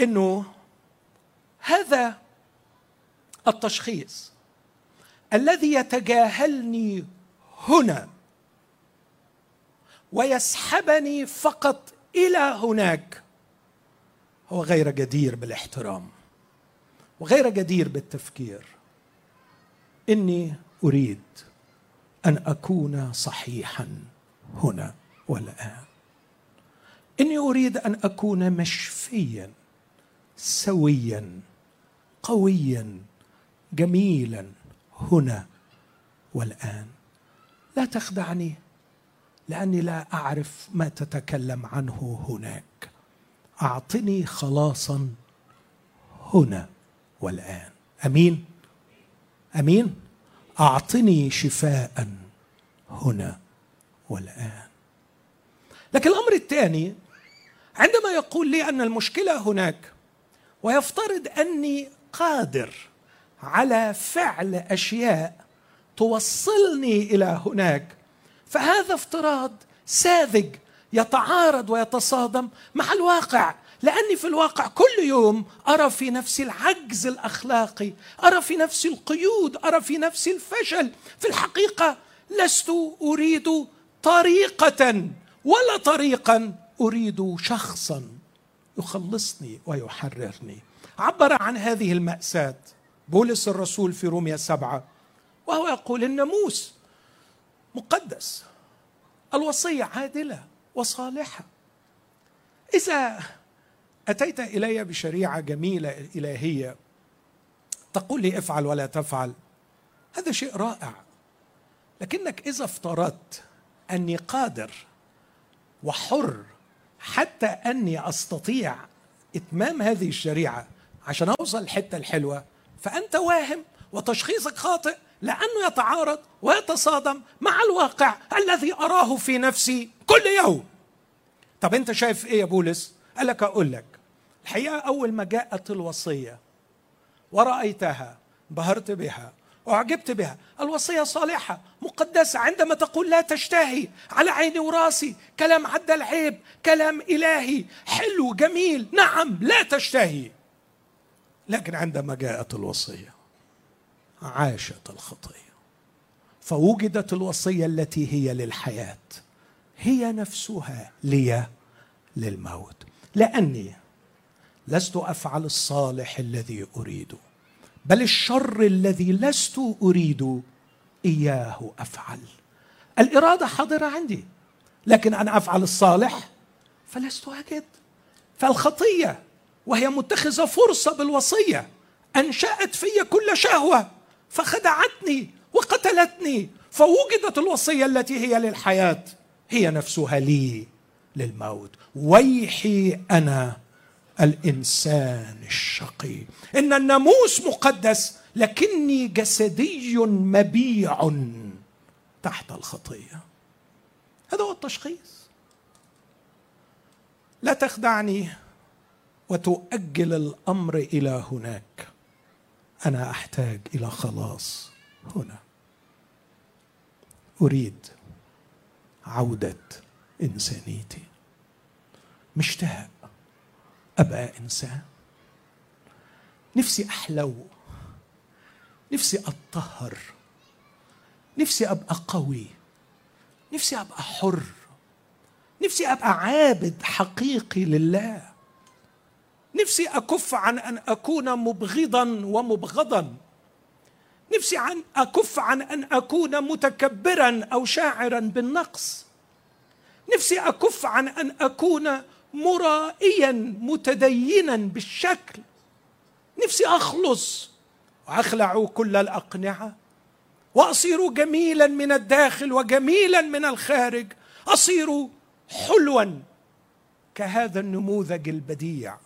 إنه هذا التشخيص الذي يتجاهلني هنا ويسحبني فقط إلى هناك هو غير جدير بالاحترام وغير جدير بالتفكير. إني أريد أن أكون صحيحا هنا والآن. إني أريد أن أكون مشفيا سويا قويا جميلا هنا والآن. لا تخدعني لأني لا أعرف ما تتكلم عنه هناك. أعطني خلاصا هنا والآن. أمين؟ أمين؟ أعطني شفاء هنا والآن. لكن الأمر الثاني عندما يقول لي أن المشكلة هناك ويفترض أني قادر على فعل أشياء توصلني إلى هناك فهذا افتراض ساذج يتعارض ويتصادم مع الواقع. لأني في الواقع كل يوم أرى في نفسي العجز الأخلاقي أرى في نفسي القيود أرى في نفسي الفشل. في الحقيقة لست أريد طريقة ولا طريقا أريد شخصا. يخلصني ويحررني. عبر عن هذه المأساة بولس الرسول في روميا سبعة وهو يقول الناموس مقدس الوصية عادلة وصالحة. إذا أتيت إلي بشريعة جميلة إلهية تقول لي افعل ولا تفعل. هذا شيء رائع. لكنك إذا افترضت أني قادر وحر حتى أني أستطيع إتمام هذه الشريعة عشان أوصل الحتة الحلوة فأنت واهم وتشخيصك خاطئ لأنه يتعارض ويتصادم مع الواقع الذي أراه في نفسي كل يوم. طب أنت شايف إيه يا بولس؟ قال لك أقول لك. الحقيقة أول ما جاءت الوصية. ورأيتها انبهرت بها أعجبت بها. الوصية صالحة مقدسة عندما تقول لا تشتهي على عيني وراسي كلام عدى العيب كلام إلهي. حلو جميل. نعم لا تشتهي. لكن عندما جاءت الوصية عاشت الخطية. فوجدت الوصية التي هي للحياة. هي نفسها لي للموت. لأني لست أفعل الصالح الذي اريده بل الشر الذي لست أريد إياه أفعل. الإرادة حاضرة عندي لكن أنا أفعل الصالح فلست أجد. فالخطية وهي متخذة فرصة بالوصية أنشأت في كل شهوة فخدعتني وقتلتني فوجدت الوصية التي هي للحياة هي نفسها لي للموت. ويحي أنا الإنسان الشقي. إن الناموس مقدس لكني جسدي مبيع تحت الخطية. هذا هو التشخيص. لا تخدعني وتؤجل الأمر إلى هناك. أنا أحتاج إلى خلاص هنا. أريد عودة إنسانيتي. مشتاق ابقى إنسان. نفسي أحلو. نفسي اتطهر نفسي أبقى قوي. نفسي أبقى حر. نفسي أبقى عابد حقيقي لله. نفسي أكف عن أن أكون مبغضا ومبغضا. نفسي عن أكف عن أن أكون متكبرا أو شاعرا بالنقص. نفسي أكف عن أن أكون مرائيا متدينا بالشكل. نفسي أخلص وأخلع كل الأقنعة. وأصير جميلا من الداخل وجميلا من الخارج. أصير حلوا كهذا النموذج البديع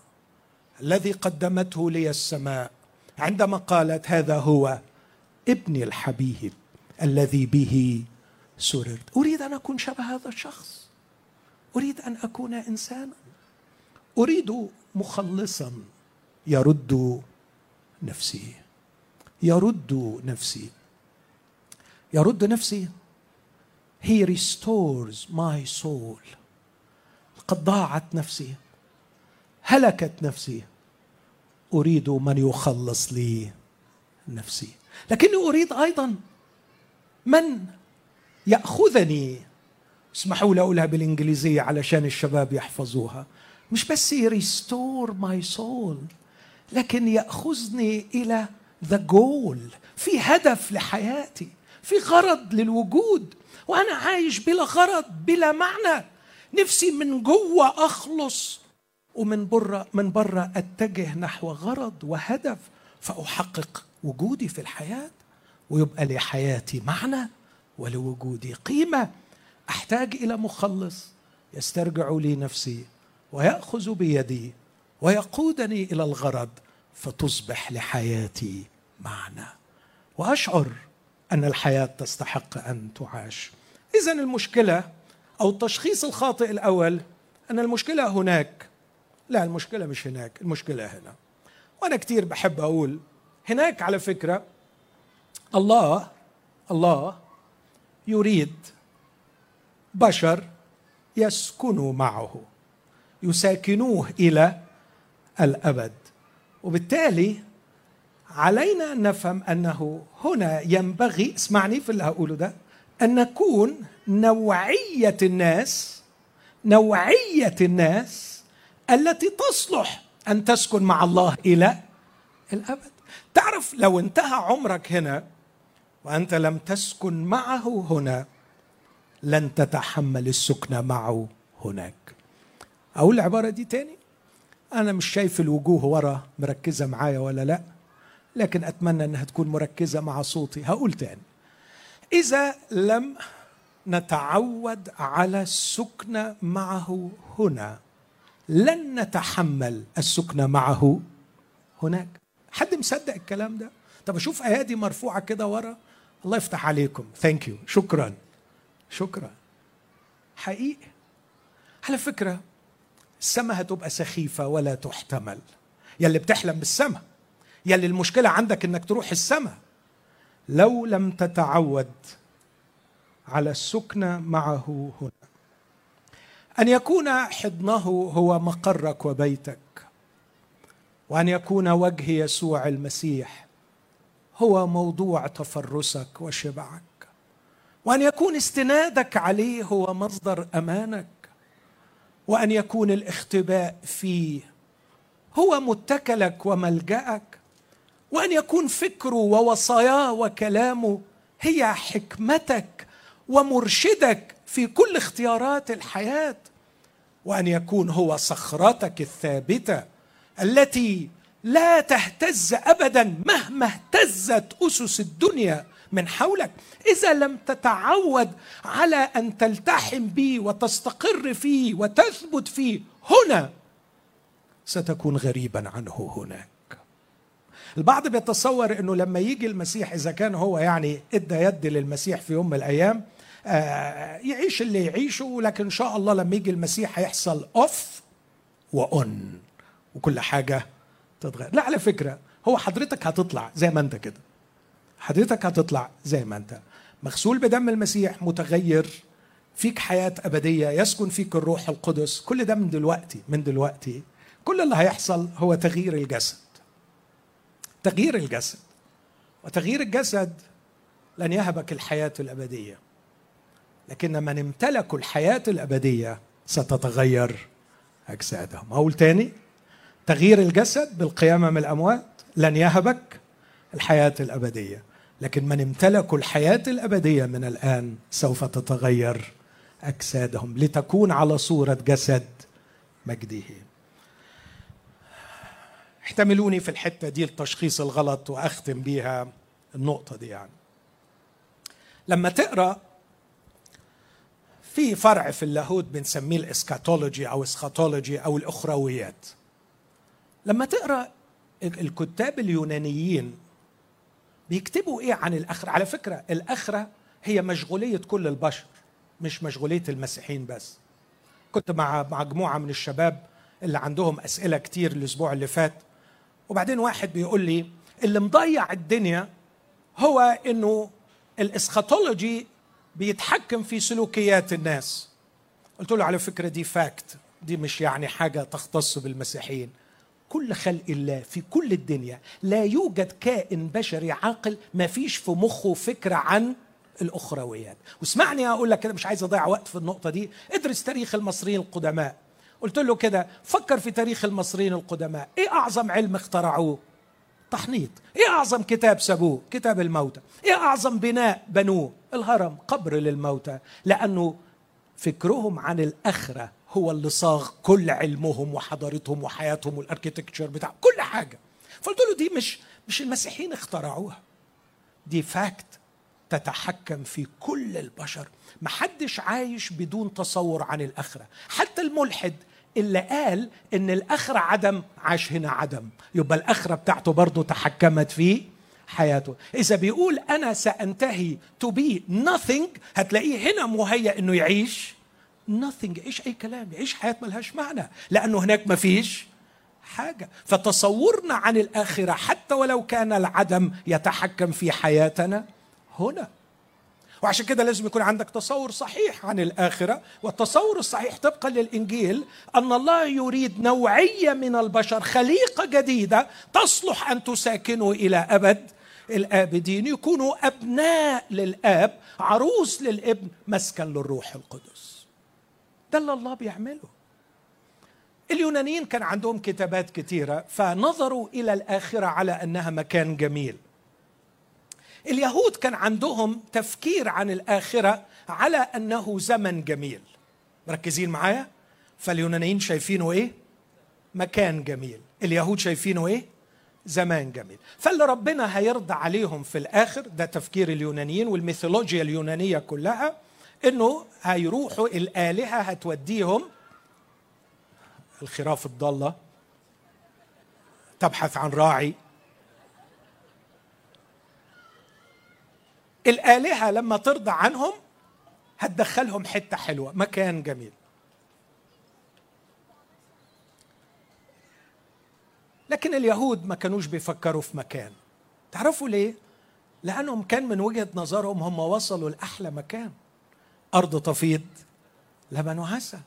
الذي قدمته لي السماء عندما قالت هذا هو ابني الحبيب الذي به سررت. أريد أن أكون شبه هذا الشخص. أريد أن أكون إنسانا. أريد مخلصا يرد نفسي. يرد نفسي. يرد نفسي. He restores my soul. قد ضاعت نفسي. هلكت نفسي. أريد من يخلص لي نفسي. لكني أريد أيضا من يأخذني اسمحوا لي أقولها بالإنجليزية علشان الشباب يحفظوها. مش بس restore my soul لكن يأخذني إلى the goal في هدف لحياتي في غرض للوجود. وأنا عايش بلا غرض بلا معنى. نفسي من جوة أخلص. ومن بره من بره أتجه نحو غرض وهدف فأحقق وجودي في الحياة. ويبقى لحياتي معنى ولوجودي قيمة. أحتاج إلى مخلص يسترجع لي نفسي ويأخذ بيدي ويقودني إلى الغرض فتصبح لحياتي معنى وأشعر أن الحياة تستحق أن تعاش. اذا المشكلة أو التشخيص الخاطئ الأول أن المشكلة هناك. لا المشكلة مش هناك المشكلة هنا. وأنا كثير بحب أقول هناك على فكرة الله الله يريد بشر يسكنوا معه يساكنوه إلى الأبد. وبالتالي علينا أن نفهم أنه هنا ينبغي اسمعني في اللي هقوله ده أن نكون نوعية الناس نوعية الناس التي تصلح أن تسكن مع الله إلى الأبد. تعرف لو انتهى عمرك هنا وأنت لم تسكن معه هنا لن تتحمل السكنه معه هناك. أقول العبارة دي تاني؟ أنا مش شايف الوجوه ورا مركزة معايا ولا لأ لكن أتمنى إنها تكون مركزة مع صوتي. هقول تاني. إذا لم نتعود على السكنة معه هنا لن نتحمل السكنة معه هناك. حد مصدق الكلام ده؟ طب أشوف ايادي مرفوعة كده ورا؟ الله يفتح عليكم. ثانك يو شكرا. شكرا. حقيقي. على فكرة السماء هتبقى سخيفة ولا تحتمل. يلي بتحلم بالسماء يلي المشكلة عندك إنك تروح السماء. لو لم تتعود على السكنى معه هنا. أن يكون حضنه هو مقرك وبيتك. وأن يكون وجه يسوع المسيح هو موضوع تفرسك وشبعك. وأن يكون استنادك عليه هو مصدر أمانك وأن يكون الاختباء فيه هو متكلك وملجأك وأن يكون فكره ووصاياه وكلامه هي حكمتك ومرشدك في كل اختيارات الحياة وأن يكون هو صخرتك الثابتة التي لا تهتز ابدا مهما اهتزت أسس الدنيا من حولك. إذا لم تتعود على أن تلتحم به وتستقر فيه وتثبت فيه هنا ستكون غريبا عنه هناك. البعض بيتصور إنه لما يجي المسيح إذا كان هو يعني إدى يد للمسيح في يوم من الأيام آه، يعيش اللي يعيشه لكن إن شاء الله لما يجي المسيح هيحصل off و on وكل حاجة تتغير. لا على فكرة هو حضرتك هتطلع زي ما أنت كده. حضرتك هتطلع زي ما انت. مغسول بدم المسيح متغير فيك حياة أبدية يسكن فيك الروح القدس. كل ده من دلوقتي من دلوقتي. كل اللي هيحصل هو تغيير الجسد. تغيير الجسد. وتغيير الجسد لن يهبك الحياة الأبدية. لكن من امتلكوا الحياة الأبدية ستتغير أجسادهم. أقول تاني تغيير الجسد بالقيامة من الأموات لن يهبك الحياة الأبدية. لكن من امتلكوا الحياة الأبدية من الآن سوف تتغير أجسادهم لتكون على صورة جسد مجده. احتملوني في الحتة دي التشخيص الغلط وأختم بيها النقطة دي يعني. لما تقرأ في فرع في اللاهوت بنسميه ال eschatology أو eschatology أو الأخرويات. لما تقرأ الكتاب اليونانيين بيكتبوا إيه عن الأخرة؟ على فكرة الأخرة هي مشغولية كل البشر مش مشغولية المسيحيين بس. كنت مع مجموعة من الشباب اللي عندهم أسئلة كتير الأسبوع اللي فات وبعدين واحد بيقول لي اللي مضيع الدنيا هو إنه الاسخاتولوجي بيتحكم في سلوكيات الناس. قلت له على فكرة دي فاكت دي مش يعني حاجة تختص بالمسيحيين. كل خلق الله في كل الدنيا لا يوجد كائن بشري عاقل ما فيش في مخه فكرة عن الأخرويات. واسمعني أقول لك كده مش عايز أضيع وقت في النقطة دي. ادرس تاريخ المصريين القدماء. قلت له كده فكر في تاريخ المصريين القدماء. إيه أعظم علم اخترعوه؟ تحنيط. إيه أعظم كتاب سابوه؟ كتاب الموتى. إيه أعظم بناء بنوه؟ الهرم. قبر للموتى. لأنه فكرهم عن الأخرة. هو اللي صاغ كل علمهم وحضارتهم وحياتهم والاركيتكتشر بتاع كل حاجة. فقلت له دي مش مش المسيحيين اخترعوها. دي فاكت تتحكم في كل البشر. محدش عايش بدون تصور عن الآخرة. حتى الملحد اللي قال إن الآخرة عدم عاش هنا عدم. يبقى الآخرة بتاعته برضه تحكمت في حياته. إذا بيقول أنا سأنتهي تو بي nothing هتلاقيه هنا مهيأ إنه يعيش nothing. يعيش أي كلام؟ يعيش حياة ملهاش معنى. لأنه هناك ما فيش حاجة. فتصورنا عن الآخرة حتى ولو كان العدم يتحكم في حياتنا هنا. وعشان كده لازم يكون عندك تصور صحيح عن الآخرة. والتصور الصحيح طبقا للإنجيل أن الله يريد نوعية من البشر خليقة جديدة تصلح أن تساكنوا إلى أبد. الآبدين يكونوا أبناء للآب عروس للابن مسكن للروح القدس. ده اللي الله بيعمله. اليونانيين كان عندهم كتابات كثيرة فنظروا إلى الآخرة على أنها مكان جميل. اليهود كان عندهم تفكير عن الآخرة على أنه زمن جميل. مركزين معايا؟ فاليونانيين شايفينه إيه؟ مكان جميل. اليهود شايفينه إيه؟ زمان جميل. فاللي ربنا هيرضى عليهم في الآخر ده تفكير اليونانيين والميثولوجيا اليونانية كلها إنه هيروحوا الآلهة هتوديهم الخراف الضالة تبحث عن راعي. الآلهة لما ترضى عنهم هتدخلهم حتة حلوة مكان جميل. لكن اليهود ما كانوش بيفكروا في مكان. تعرفوا ليه؟ لأنهم كان من وجهة نظرهم هم وصلوا لأحلى مكان. أرض تفيض لبن وعسل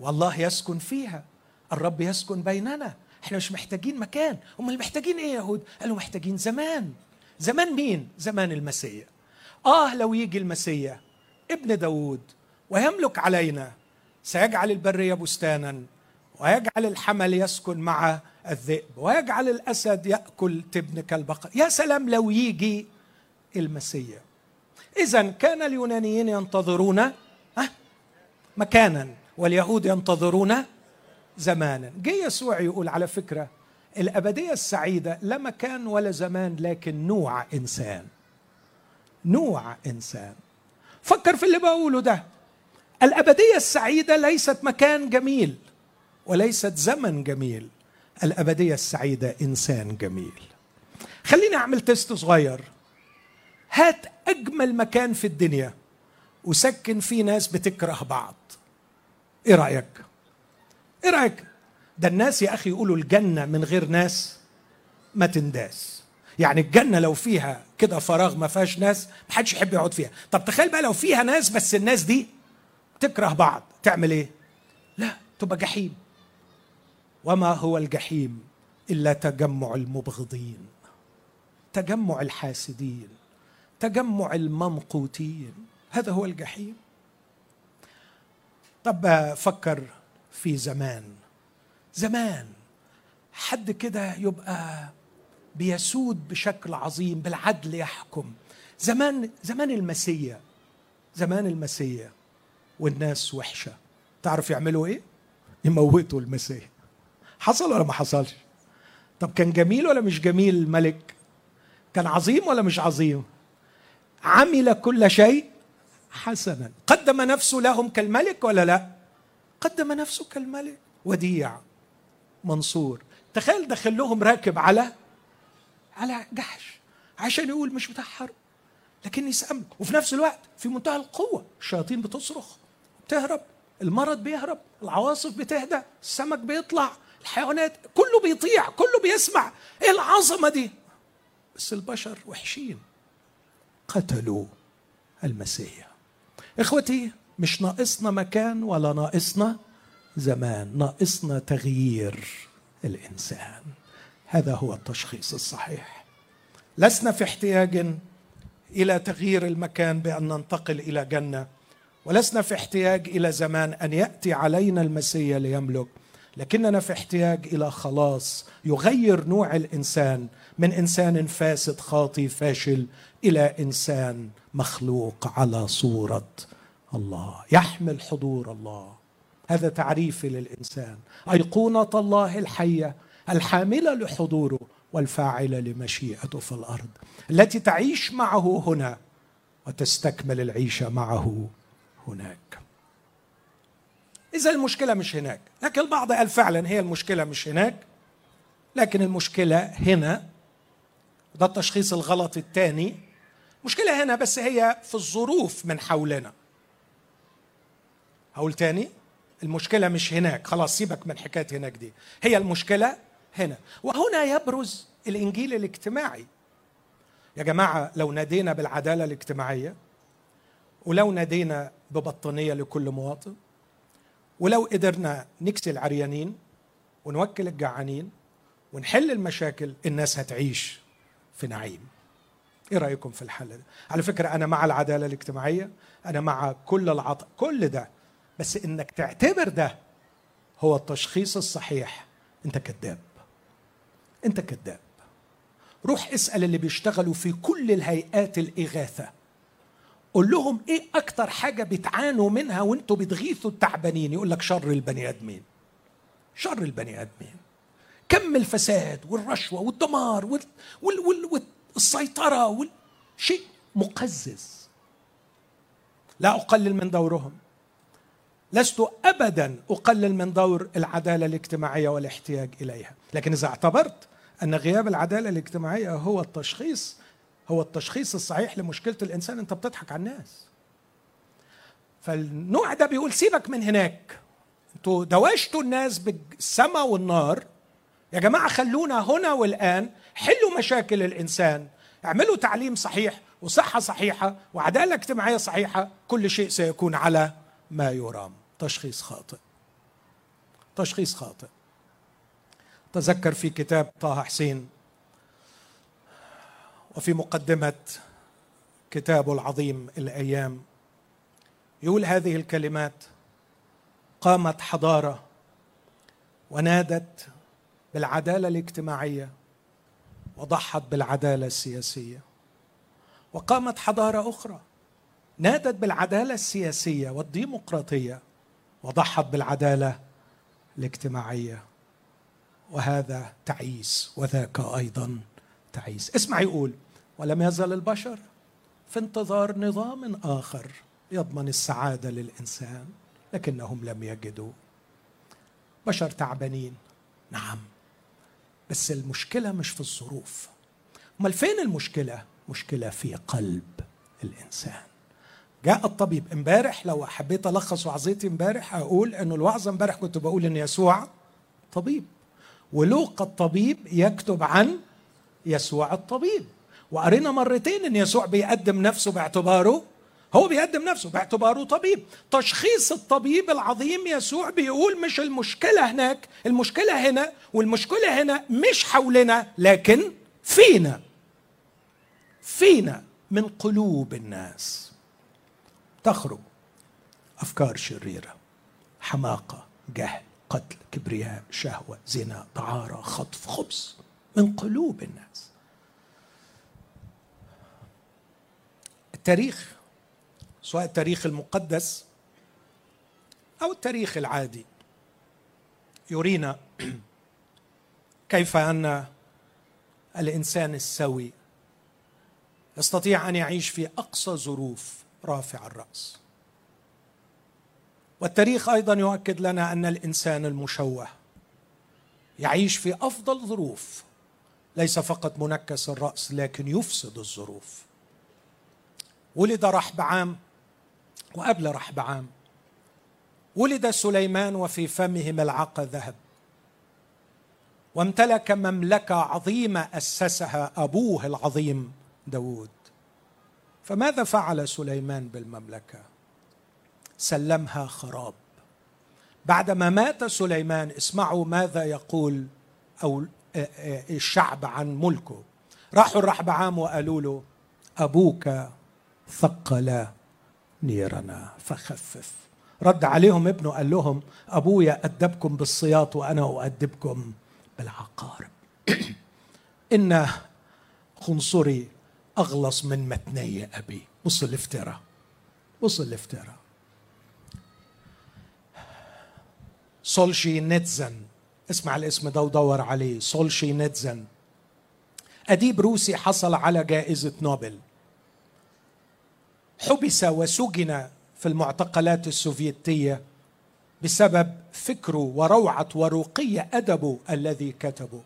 والله يسكن فيها. الرب يسكن بيننا. إحنا مش محتاجين مكان. هم اللي محتاجين إيه يا يهود؟ قالوا محتاجين زمان. زمان مين؟ زمان المسيح. آه لو يجي المسيح ابن داود ويملك علينا سيجعل البرية بستانا ويجعل الحمل يسكن مع الذئب ويجعل الأسد يأكل تبن كالبقر يا سلام لو يجي المسيح. إذا كان اليونانيين ينتظرون مكانا واليهود ينتظرون زمانا. جه يسوع يقول على فكرة الأبدية السعيدة لا مكان ولا زمان لكن نوع إنسان. نوع إنسان. فكر في اللي بقوله ده. الأبدية السعيدة ليست مكان جميل وليست زمن جميل. الأبدية السعيدة إنسان جميل. خليني أعمل تيست صغير. هات أجمل مكان في الدنيا وسكن فيه ناس بتكره بعض. إيه رأيك؟ إيه رأيك؟ ده الناس يا أخي يقولوا الجنة من غير ناس ما تنداس. يعني الجنة لو فيها كده فراغ ما فيهاش ناس محدش يحب يقعد فيها. طب تخيل بقى لو فيها ناس بس الناس دي تكره بعض. تعمل إيه؟ لا تبقى جحيم. وما هو الجحيم إلا تجمع المبغضين تجمع الحاسدين. تجمع الممقوتين. هذا هو الجحيم. طب فكر في زمان. زمان حد كده يبقى بيسود بشكل عظيم بالعدل يحكم. زمان زمان المسيا زمان المسيا والناس وحشة. تعرف يعملوا إيه؟ يموتوا المسيا حصل ولا ما حصلش؟ طب كان جميل ولا مش جميل الملك كان عظيم ولا مش عظيم؟ عمل كل شيء حسنا. قدم نفسه لهم كالملك ولا لا؟ قدم نفسه كالملك. وديع منصور. تخيل دخل لهم راكب على على جحش عشان يقول مش بتاع حرب لكني سأمن وفي نفس الوقت في منتهى القوة الشياطين بتصرخ. بتهرب المرض بيهرب العواصف بتهدى السمك بيطلع الحيوانات كله بيطيع كله بيسمع. إيه العظمة دي؟ بس البشر وحشين. قتلوا المسيح. إخوتي مش ناقصنا مكان ولا ناقصنا زمان ناقصنا تغيير الإنسان. هذا هو التشخيص الصحيح. لسنا في احتياج إلى تغيير المكان بأن ننتقل إلى جنة ولسنا في احتياج إلى زمان أن يأتي علينا المسيا ليملك لكننا في احتياج إلى خلاص يغير نوع الإنسان من إنسان فاسد خاطي فاشل إلى إنسان مخلوق على صورة الله. يحمل حضور الله. هذا تعريفي للإنسان. أيقونة الله الحية الحاملة لحضوره والفاعلة لمشيئته في الأرض. التي تعيش معه هنا وتستكمل العيشه معه هناك. إذا المشكلة مش هناك. لكن البعض قال فعلا هي المشكلة مش هناك. لكن المشكلة هنا ده التشخيص الغلط الثاني. المشكلة هنا بس هي في الظروف من حولنا. هقول تاني المشكلة مش هناك. خلاص سيبك من حكاية هناك دي. هي المشكلة هنا. وهنا يبرز الإنجيل الاجتماعي. يا جماعة لو نادينا بالعدالة الاجتماعية ولو نادينا ببطانية لكل مواطن ولو قدرنا نكسي العريانين ونوكل الجعانين ونحل المشاكل الناس هتعيش في نعيم. إيه رأيكم في الحل ده؟ على فكرة أنا مع العدالة الاجتماعية أنا مع كل العطاء كل ده بس إنك تعتبر ده هو التشخيص الصحيح أنت كذاب. أنت كذاب. روح اسأل اللي بيشتغلوا في كل الهيئات الإغاثة. قول لهم إيه أكتر حاجة بتعانوا منها وأنتوا بتغيثوا التعبانين؟ يقول لك شر البني آدمين. شر البني آدمين. كم الفساد والرشوة والدمار وال... وال... وال... والسيطرة شيء مقزز. لا أقلل من دورهم. لست ابدا أقلل من دور العدالة الاجتماعية والاحتياج إليها. لكن إذا اعتبرت أن غياب العدالة الاجتماعية هو التشخيص هو التشخيص الصحيح لمشكلة الإنسان أنت بتضحك على الناس. فالنوع ده بيقول سيبك من هناك. أنتوا دوشتوا الناس بالسماء والنار. يا جماعة خلونا هنا والآن حلوا مشاكل الإنسان. اعملوا تعليم صحيح وصحة صحيحة وعدالة اجتماعية صحيحة. كل شيء سيكون على ما يرام. تشخيص خاطئ. تشخيص خاطئ. تذكر في كتاب طه حسين وفي مقدمة كتابه العظيم الأيام. يقول هذه الكلمات قامت حضارة ونادت بالعدالة الاجتماعية وضحت بالعدالة السياسية. وقامت حضارة أخرى نادت بالعدالة السياسية والديمقراطية وضحت بالعدالة الاجتماعية. وهذا تعيس وذاك أيضا تعيس. اسمع يقول ولم يزل البشر في انتظار نظام آخر يضمن السعادة للإنسان لكنهم لم يجدوا. بشر تعبانين نعم بس المشكلة مش في الظروف. أمال فين المشكلة؟ مشكلة في قلب الإنسان. جاء الطبيب امبارح لو حبيت ألخص وعظيتي امبارح أقول إنه الوعظه امبارح كنت بقول إن يسوع طبيب. ولوقا الطبيب يكتب عن يسوع الطبيب. وقرينا مرتين إن يسوع بيقدم نفسه باعتباره هو بيقدم نفسه باعتباره طبيب. تشخيص الطبيب العظيم يسوع بيقول مش المشكلة هناك المشكلة هنا والمشكلة هنا مش حولنا لكن فينا. فينا من قلوب الناس. تخرج أفكار شريرة حماقة جهل قتل كبرياء شهوة زنا دعاره خطف خبث من قلوب الناس. التاريخ سواء التاريخ المقدس أو التاريخ العادي. يرينا كيف أن الإنسان السوي يستطيع أن يعيش في أقصى ظروف رافع الرأس. والتاريخ أيضا يؤكد لنا أن الإنسان المشوه يعيش في أفضل ظروف ليس فقط منكس الرأس لكن يفسد الظروف. ولد رحبعام وقبل رحبعام ولد سليمان وفي فمه ملعقه ذهب. وامتلك مملكة عظيمة أسسها أبوه العظيم داود فماذا فعل سليمان بالمملكة؟ سلمها خراب. بعدما مات سليمان اسمعوا ماذا يقول أو الشعب عن ملكه. راحوا الرحبعام وقالوا له أبوك ثقل نيرنا فخفف. رد عليهم ابنه قال لهم أبويا أدبكم بالصياط وأنا أؤدبكم بالعقارب. إن خنصري أغلص من متني أبي. بص الافتراء. بص الافتراء. سولشي نتزن اسمع الاسم ده ودور عليه. سولشي نتزن أديب روسي حصل على جائزة نوبل. حبس وسجن في المعتقلات السوفيتية بسبب فكره وروعة ورقي أدبه الذي كتبه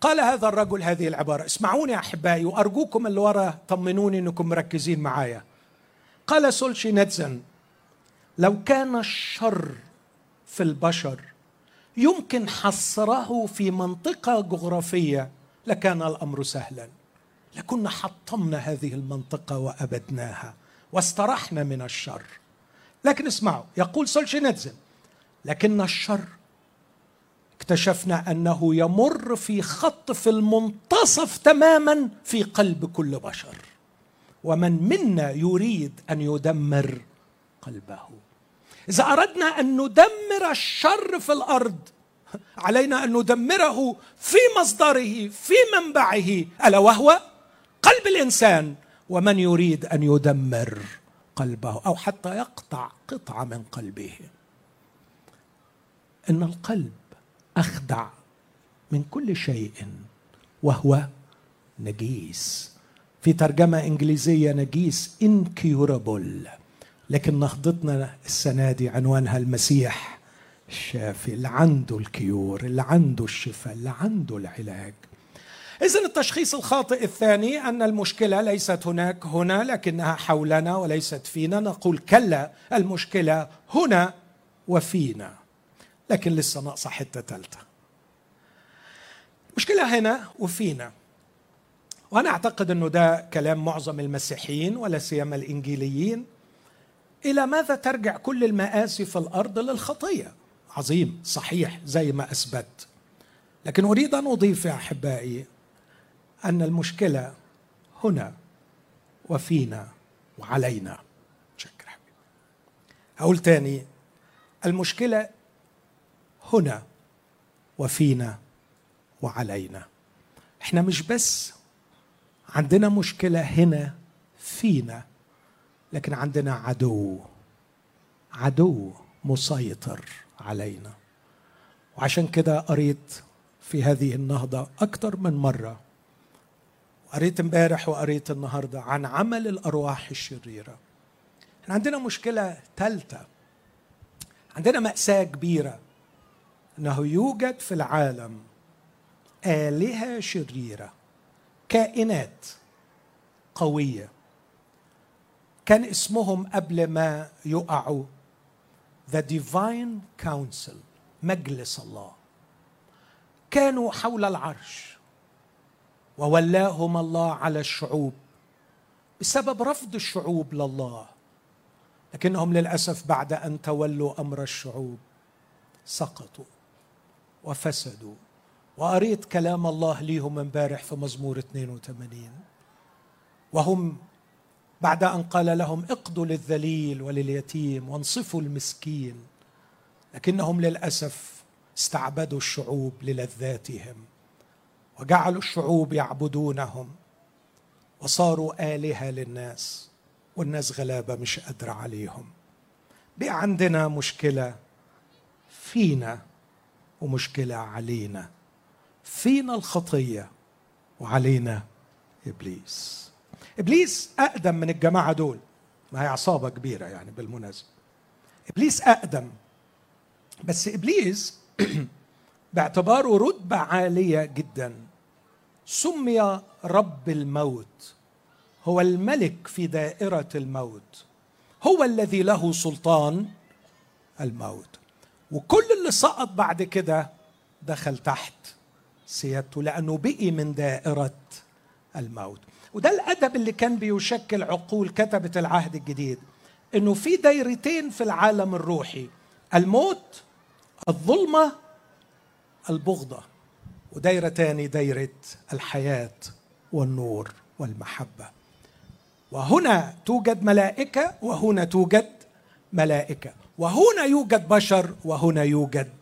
قال هذا الرجل هذه العبارة اسمعوني أحبائي وأرجوكم اللي ورا طمنوني أنكم مركزين معايا. قال سولشي نتزن لو كان الشر في البشر يمكن حصره في منطقة جغرافية لكان الأمر سهلا. لكنا حطمنا هذه المنطقة وأبدناها واسترحنا من الشر. لكن اسمعوا يقول سولشينيتزن لكن الشر اكتشفنا أنه يمر في خط في المنتصف تماما في قلب كل بشر. ومن منا يريد أن يدمر قلبه؟ إذا أردنا أن ندمر الشر في الأرض علينا أن ندمره في مصدره في منبعه ألا وهو؟ قلب الإنسان ومن يريد أن يدمر قلبه أو حتى يقطع قطعه من قلبه. إن القلب أخدع من كل شيء وهو نجيس. في ترجمة إنجليزية نجيس incurable. لكن نهضتنا السنة دي عنوانها المسيح. الشافي اللي عنده الكيور اللي عنده الشفاء اللي عنده العلاج. إذا التشخيص الخاطئ الثاني أن المشكلة ليست هناك هنا لكنها حولنا وليست فينا. نقول كلا المشكلة هنا وفينا لكن لسه ناقصة حتة ثالثة المشكلة هنا وفينا. وأنا أعتقد أنه ده كلام معظم المسيحيين ولا سيما الإنجيليين. إلى ماذا ترجع كل المآسي في الأرض للخطية؟ عظيم صحيح زي ما أثبت. لكن أريد أن أضيف يا أحبائي أن المشكلة هنا وفينا وعلينا. شكرا. أقول تاني المشكلة هنا وفينا وعلينا. إحنا مش بس عندنا مشكلة هنا فينا لكن عندنا عدو عدو مسيطر علينا. وعشان كده قريت في هذه النهضة أكثر من مرة قريت امبارح وقريت النهارده عن عمل الأرواح الشريرة. إحنا عندنا مشكلة ثالثه عندنا مأساة كبيرة. إنه يوجد في العالم آلهة شريرة كائنات قوية. كان اسمهم قبل ما يقعوا The Divine Council مجلس الله. كانوا حول العرش. وولاهم الله على الشعوب بسبب رفض الشعوب لله. لكنهم للأسف بعد أن تولوا أمر الشعوب سقطوا وفسدوا. وقريت كلام الله ليهم امبارح في مزمور 82 وهم بعد أن قال لهم اقضوا للذليل ولليتيم وانصفوا المسكين لكنهم للأسف استعبدوا الشعوب للذاتهم. وجعلوا الشعوب يعبدونهم وصاروا آلهة للناس والناس غلابة مش قادرة عليهم. بقى عندنا مشكلة فينا ومشكلة علينا. فينا الخطية وعلينا إبليس. إبليس أقدم من الجماعة دول. ما هي عصابة كبيرة يعني بالمناسبة. إبليس أقدم. بس إبليس باعتباره رتبة عالية جدا. سمي رب الموت. هو الملك في دائرة الموت. هو الذي له سلطان الموت. وكل اللي سقط بعد كده دخل تحت سيادته لأنه بقي من دائرة الموت. وده الأدب اللي كان بيشكل عقول كتبه العهد الجديد إنه في دايرتين في العالم الروحي الموت الظلمة البغضة ودايره تاني دايره الحياة والنور والمحبة. وهنا توجد ملائكة وهنا توجد ملائكة. وهنا يوجد بشر وهنا يوجد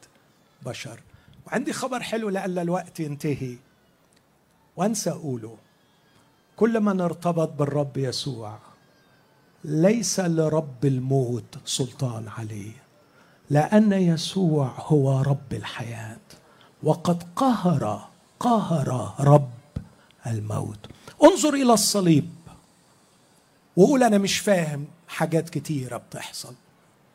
بشر. وعندي خبر حلو لألا الوقت ينتهي. وانسى أقوله. كل من ارتبط بالرب يسوع ليس لرب الموت سلطان عليه لأن يسوع هو رب الحياة. وقد قهر قهر رب الموت. انظر إلى الصليب. وقول أنا مش فاهم حاجات كتيرة بتحصل.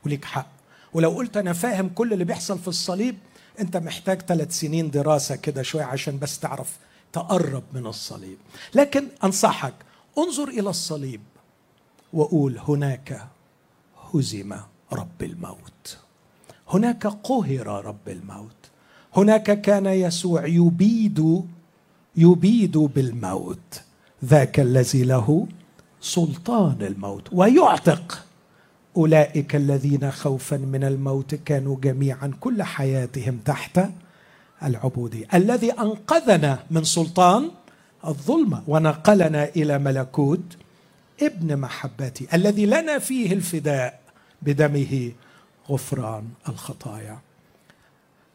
وليك حق. ولو قلت أنا فاهم كل اللي بيحصل في الصليب أنت محتاج ثلاث سنين دراسة كده شوية عشان بس تعرف تقرب من الصليب. لكن أنصحك انظر إلى الصليب وقول هناك هزم رب الموت. هناك قهر رب الموت. هناك كان يسوع يبيد يبيد بالموت. ذاك الذي له سلطان الموت. ويعتق. أولئك الذين خوفا من الموت كانوا جميعا كل حياتهم تحت العبوديه الذي أنقذنا من سلطان الظلمة ونقلنا إلى ملكوت ابن محبتي الذي لنا فيه الفداء بدمه غفران الخطايا.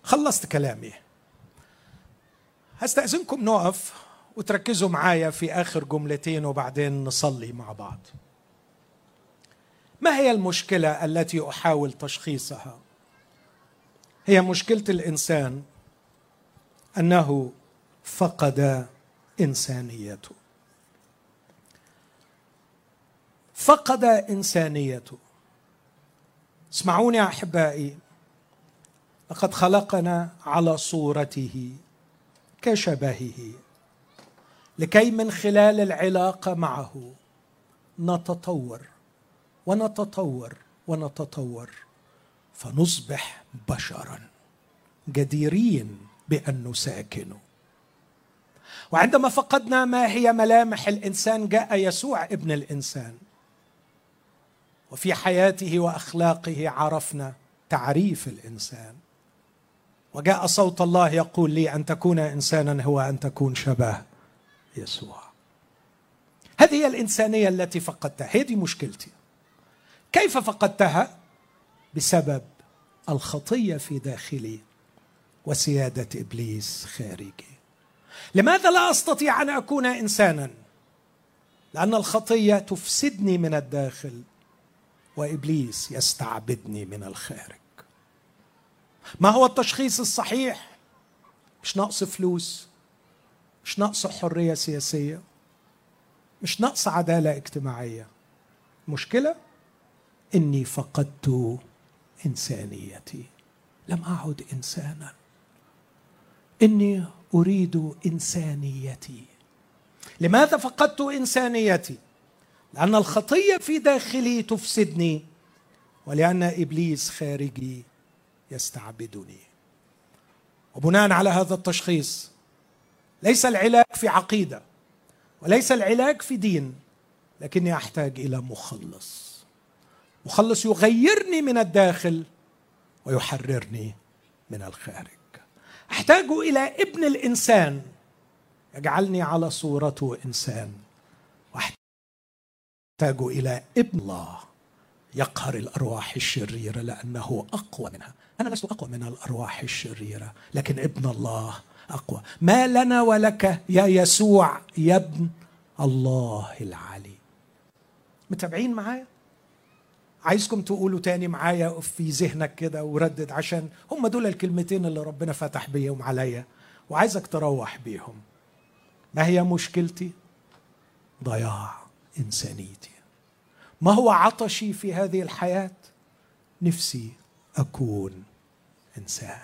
خلصت كلامي. هستأذنكم نقف وتركزوا معايا في آخر جملتين وبعدين نصلي مع بعض. ما هي المشكلة التي أحاول تشخيصها؟ هي مشكلة الإنسان أنه فقد إنسانيته. فقد إنسانيته. اسمعوني يا أحبائي لقد خلقنا على صورته كشبهه. لكي من خلال العلاقة معه نتطور ونتطور ونتطور فنصبح بشرا جديرين بأن نساكن. وعندما فقدنا ما هي ملامح الإنسان جاء يسوع ابن الإنسان. وفي حياته وأخلاقه عرفنا تعريف الإنسان. وجاء صوت الله يقول لي أن تكون إنسانا هو أن تكون شبه يسوع. هذه هي الإنسانية التي فقدتها. هذه مشكلتي. كيف فقدتها؟ بسبب الخطية في داخلي وسيادة إبليس خارجي. لماذا لا أستطيع أن أكون إنسانا؟ لأن الخطية تفسدني من الداخل وإبليس يستعبدني من الخارج. ما هو التشخيص الصحيح؟ مش نقص فلوس مش نقص حرية سياسية مش نقص عدالة اجتماعية. مشكلة إني فقدت إنسانيتي. لم أعد إنسانا. إني أريد إنسانيتي. لماذا فقدت إنسانيتي؟ لأن الخطية في داخلي تفسدني ولأن إبليس خارجي يستعبدني. وبناء على هذا التشخيص ليس العلاج في عقيدة وليس العلاج في دين لكني أحتاج إلى مخلص. مخلص يغيرني من الداخل ويحررني من الخارج. أحتاج إلى ابن الإنسان يجعلني على صورته إنسان. احتاجوا إلى ابن الله يقهر الأرواح الشريرة لأنه أقوى منها. أنا لست أقوى من الأرواح الشريرة لكن ابن الله أقوى. ما لنا ولك يا يسوع يا ابن الله العلي. متابعين معايا؟ عايزكم تقولوا تاني معايا في ذهنك كده وردد عشان هم دول الكلمتين اللي ربنا فتح بيهم عليا وعايزك تروح بيهم. ما هي مشكلتي؟ ضياع إنسانيتي. ما هو عطشي في هذه الحياة؟ نفسي أكون إنسان.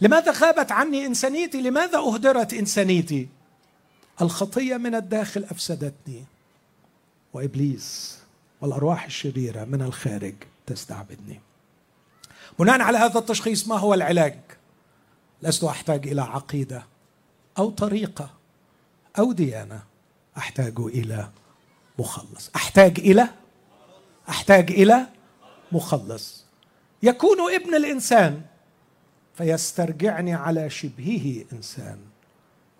لماذا غابت عني إنسانيتي؟ لماذا أهدرت إنسانيتي؟ الخطية من الداخل أفسدتني. وإبليس والأرواح الشريرة من الخارج تستعبدني. بناء على هذا التشخيص ما هو العلاج؟ لست أحتاج إلى عقيدة أو طريقة أو ديانة. أحتاج إلى مخلص. أحتاج إلى؟ أحتاج إلى مخلص. يكون ابن الإنسان فيسترجعني على شبهه إنسان.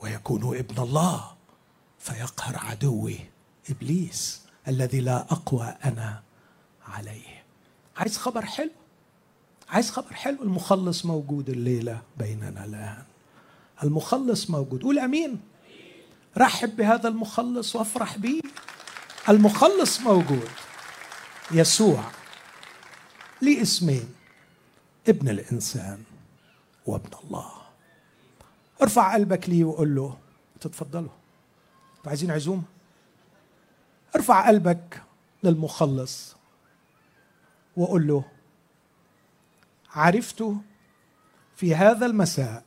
ويكون ابن الله فيقهر عدوي إبليس الذي لا أقوى أنا عليه. عايز خبر حلو؟ عايز خبر حلو؟ المخلص موجود الليلة بيننا الآن. المخلص موجود. قول أمين. رحب بهذا المخلص وافرح به. المخلص موجود. يسوع. ليه اسمين ابن الإنسان وابن الله. ارفع قلبك ليه وقول له تتفضلوا. أنتوا عايزين عزومة؟ ارفع قلبك للمخلص وقول له عرفت في هذا المساء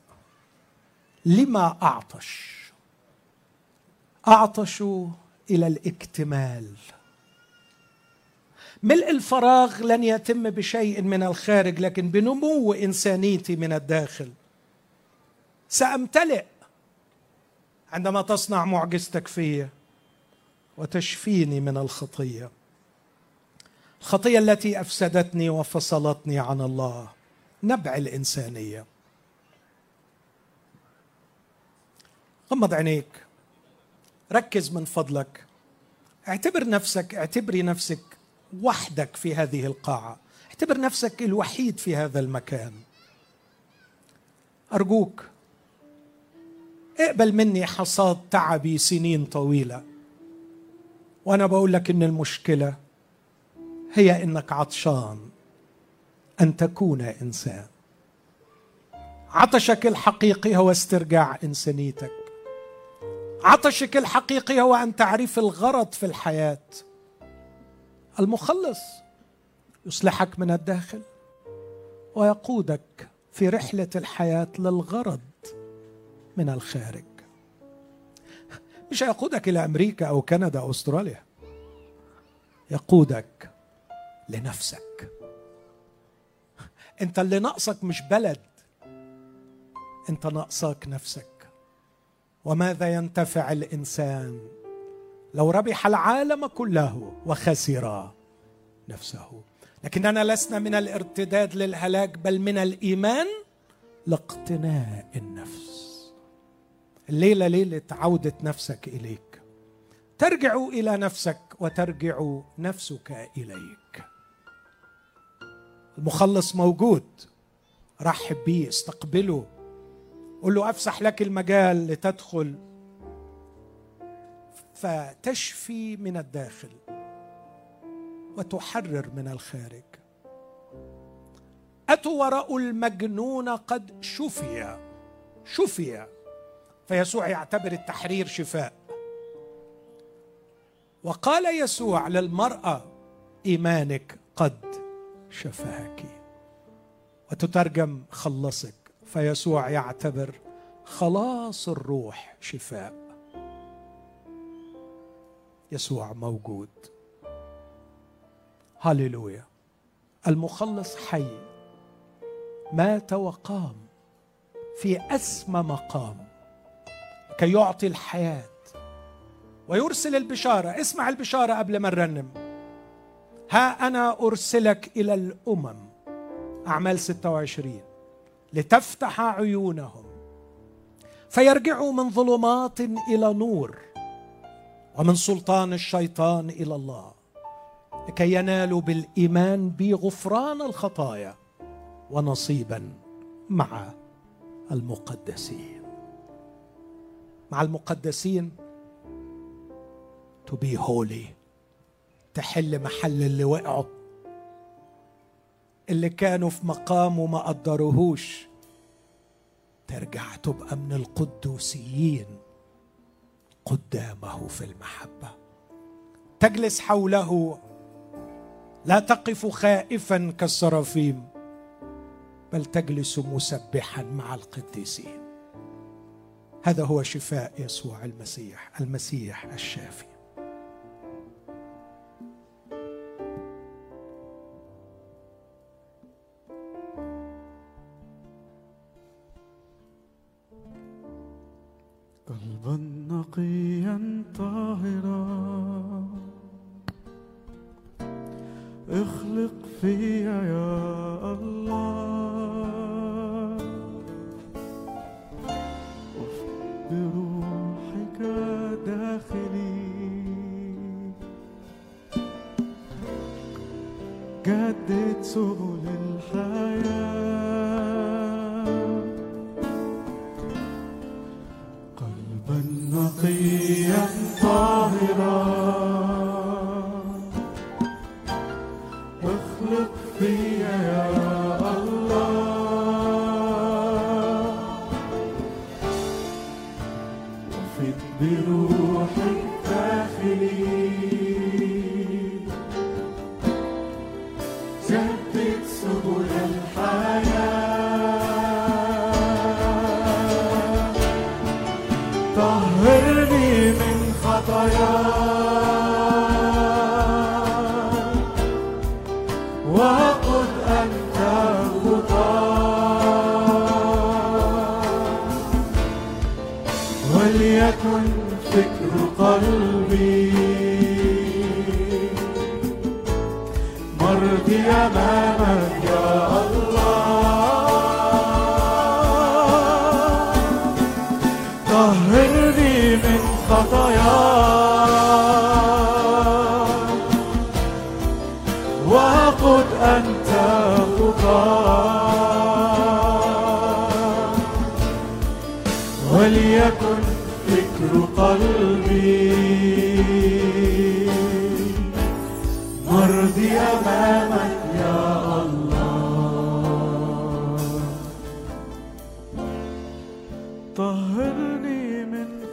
لما أعطش. أعطش إلى الاكتمال. ملء الفراغ لن يتم بشيء من الخارج لكن بنمو إنسانيتي من الداخل. سأمتلئ عندما تصنع معجزتك فيا وتشفيني من الخطية. الخطية التي أفسدتني وفصلتني عن الله. نبع الإنسانية. غمض عينيك. ركز من فضلك. اعتبر نفسك اعتبري نفسك وحدك في هذه القاعة. اعتبر نفسك الوحيد في هذا المكان. أرجوك اقبل مني حصاد تعبي سنين طويلة. وأنا بقول لك إن المشكلة هي إنك عطشان أن تكون إنسان. عطشك الحقيقي هو استرجاع إنسانيتك. عطشك الحقيقي هو أن تعرف الغرض في الحياة. المخلص يصلحك من الداخل ويقودك في رحلة الحياة للغرض من الخارج. مش هيقودك إلى أمريكا أو كندا أو أستراليا يقودك لنفسك. أنت اللي ناقصك مش بلد أنت ناقصك نفسك. وماذا ينتفع الإنسان لو ربح العالم كله وخسر نفسه. لكننا لسنا من الارتداد للهلاك بل من الإيمان لاقتناء النفس. الليلة ليلة عودة نفسك إليك. ترجع إلى نفسك وترجع نفسك إليك. المخلص موجود. رحب به استقبله. قل له أفسح لك المجال لتدخل فتشفي من الداخل وتحرر من الخارج. أتوا وراء المجنون قد شفي شفي. فيسوع يعتبر التحرير شفاء. وقال يسوع للمرأة إيمانك قد شفاك. وتترجم خلصك. فيسوع يعتبر خلاص الروح شفاء. يسوع موجود. هللويا. المخلص حي. مات وقام. في أسمى مقام. كي يعطي الحياة. ويرسل البشارة. اسمع البشارة قبل ما نرنم. ها أنا أرسلك إلى الأمم. أعمال 26 لتفتح عيونهم. فيرجعوا من ظلمات إلى نور. ومن سلطان الشيطان إلى الله. لكي ينالوا بالإيمان بي غفران الخطايا ونصيبا مع المقدسين. مع المقدسين to be holy. تحل محل اللي وقعوا اللي كانوا في مقام وما قدروهوش. ترجع تبقى من القدوسيين. قدامه في المحبة. تجلس حوله لا تقف خائفا كالسرافيم بل تجلس مسبحا مع القديسين. هذا هو شفاء يسوع المسيح المسيح الشافي.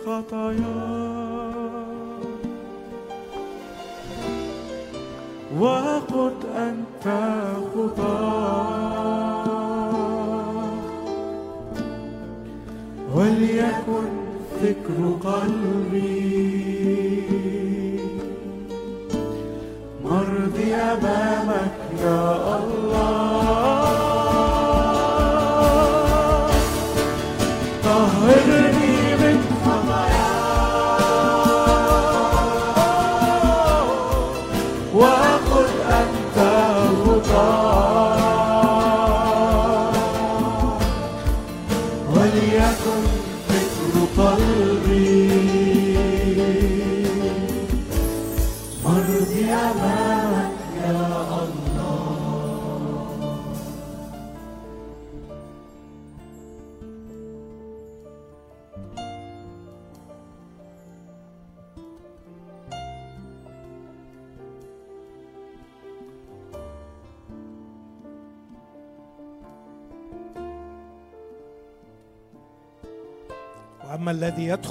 خطاياي وقد أنت خطاي وليكن فكر قلبي مرضي أمامك يا الله.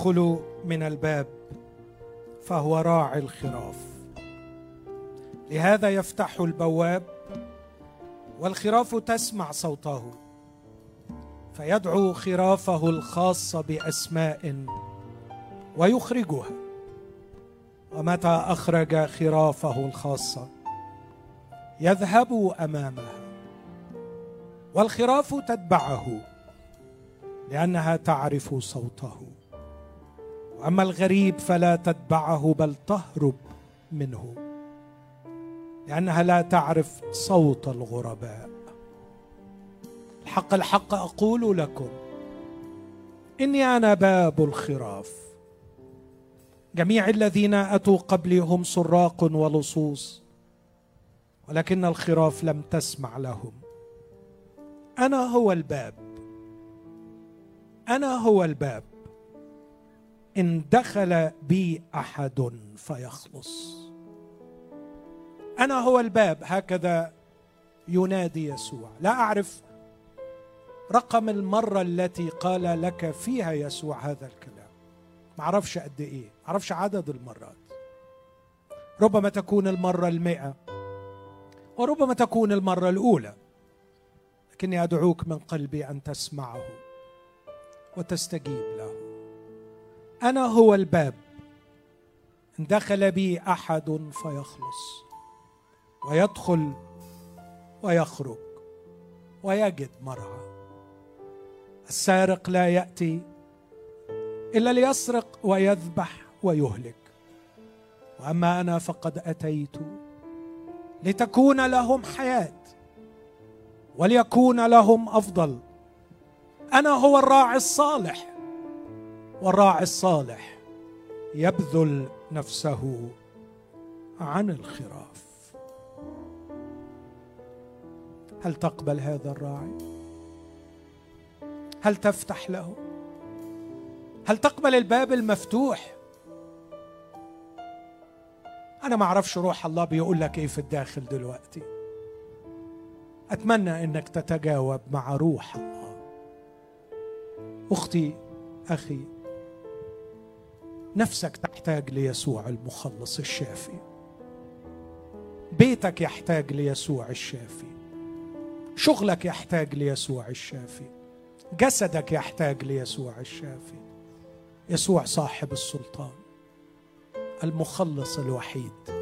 يدخل من الباب فهو راعي الخراف. لهذا يفتح البواب والخراف تسمع صوته فيدعو خرافه الخاصه بأسماء ويخرجها. ومتى أخرج خرافه الخاصه يذهب أمامها. والخراف تتبعه لأنها تعرف صوته. واما الغريب فلا تتبعه بل تهرب منه لأنها لا تعرف صوت الغرباء. الحق الحق أقول لكم إني أنا باب الخراف. جميع الذين أتوا قبلي هم سراق ولصوص ولكن الخراف لم تسمع لهم. أنا هو الباب أنا هو الباب. إن دخل بي أحد فيخلص. أنا هو الباب هكذا ينادي يسوع. لا أعرف رقم المرة التي قال لك فيها يسوع هذا الكلام. ما أعرفش قد إيه ما أعرفش عدد المرات. ربما تكون المرة المئة وربما تكون المرة الأولى. لكني أدعوك من قلبي أن تسمعه وتستجيب له. أنا هو الباب. إن دخل بي أحد فيخلص ويدخل ويخرج ويجد مرعى. السارق لا يأتي إلا ليسرق ويذبح ويهلك. وأما أنا فقد أتيت لتكون لهم حياة وليكون لهم أفضل. أنا هو الراعي الصالح. والراعي الصالح يبذل نفسه عن الخراف. هل تقبل هذا الراعي؟ هل تفتح له؟ هل تقبل الباب المفتوح؟ أنا ما أعرفش روح الله بيقول لك إيه في الداخل دلوقتي. أتمنى إنك تتجاوب مع روح الله. أختي أخي نفسك تحتاج ليسوع المخلص الشافي. بيتك يحتاج ليسوع الشافي. شغلك يحتاج ليسوع الشافي. جسدك يحتاج ليسوع الشافي. يسوع صاحب السلطان المخلص الوحيد.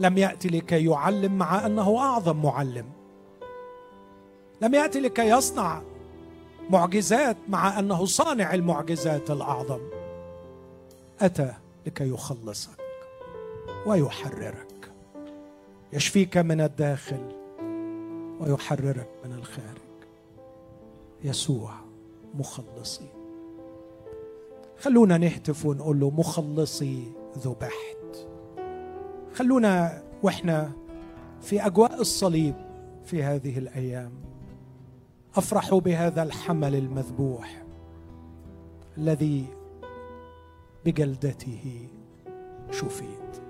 لم يأتي لكي يعلم مع أنه أعظم معلم. لم يأتي لكي يصنع معجزات مع أنه صانع المعجزات الأعظم. أتى لكي يخلصك ويحررك. يشفيك من الداخل ويحررك من الخارج. يسوع مخلصي. خلونا نهتف ونقول له مخلصي ذبحت خلونا وإحنا في أجواء الصليب في هذه الأيام. أفرح بهذا الحمل المذبوح الذي بجلدته شفيت.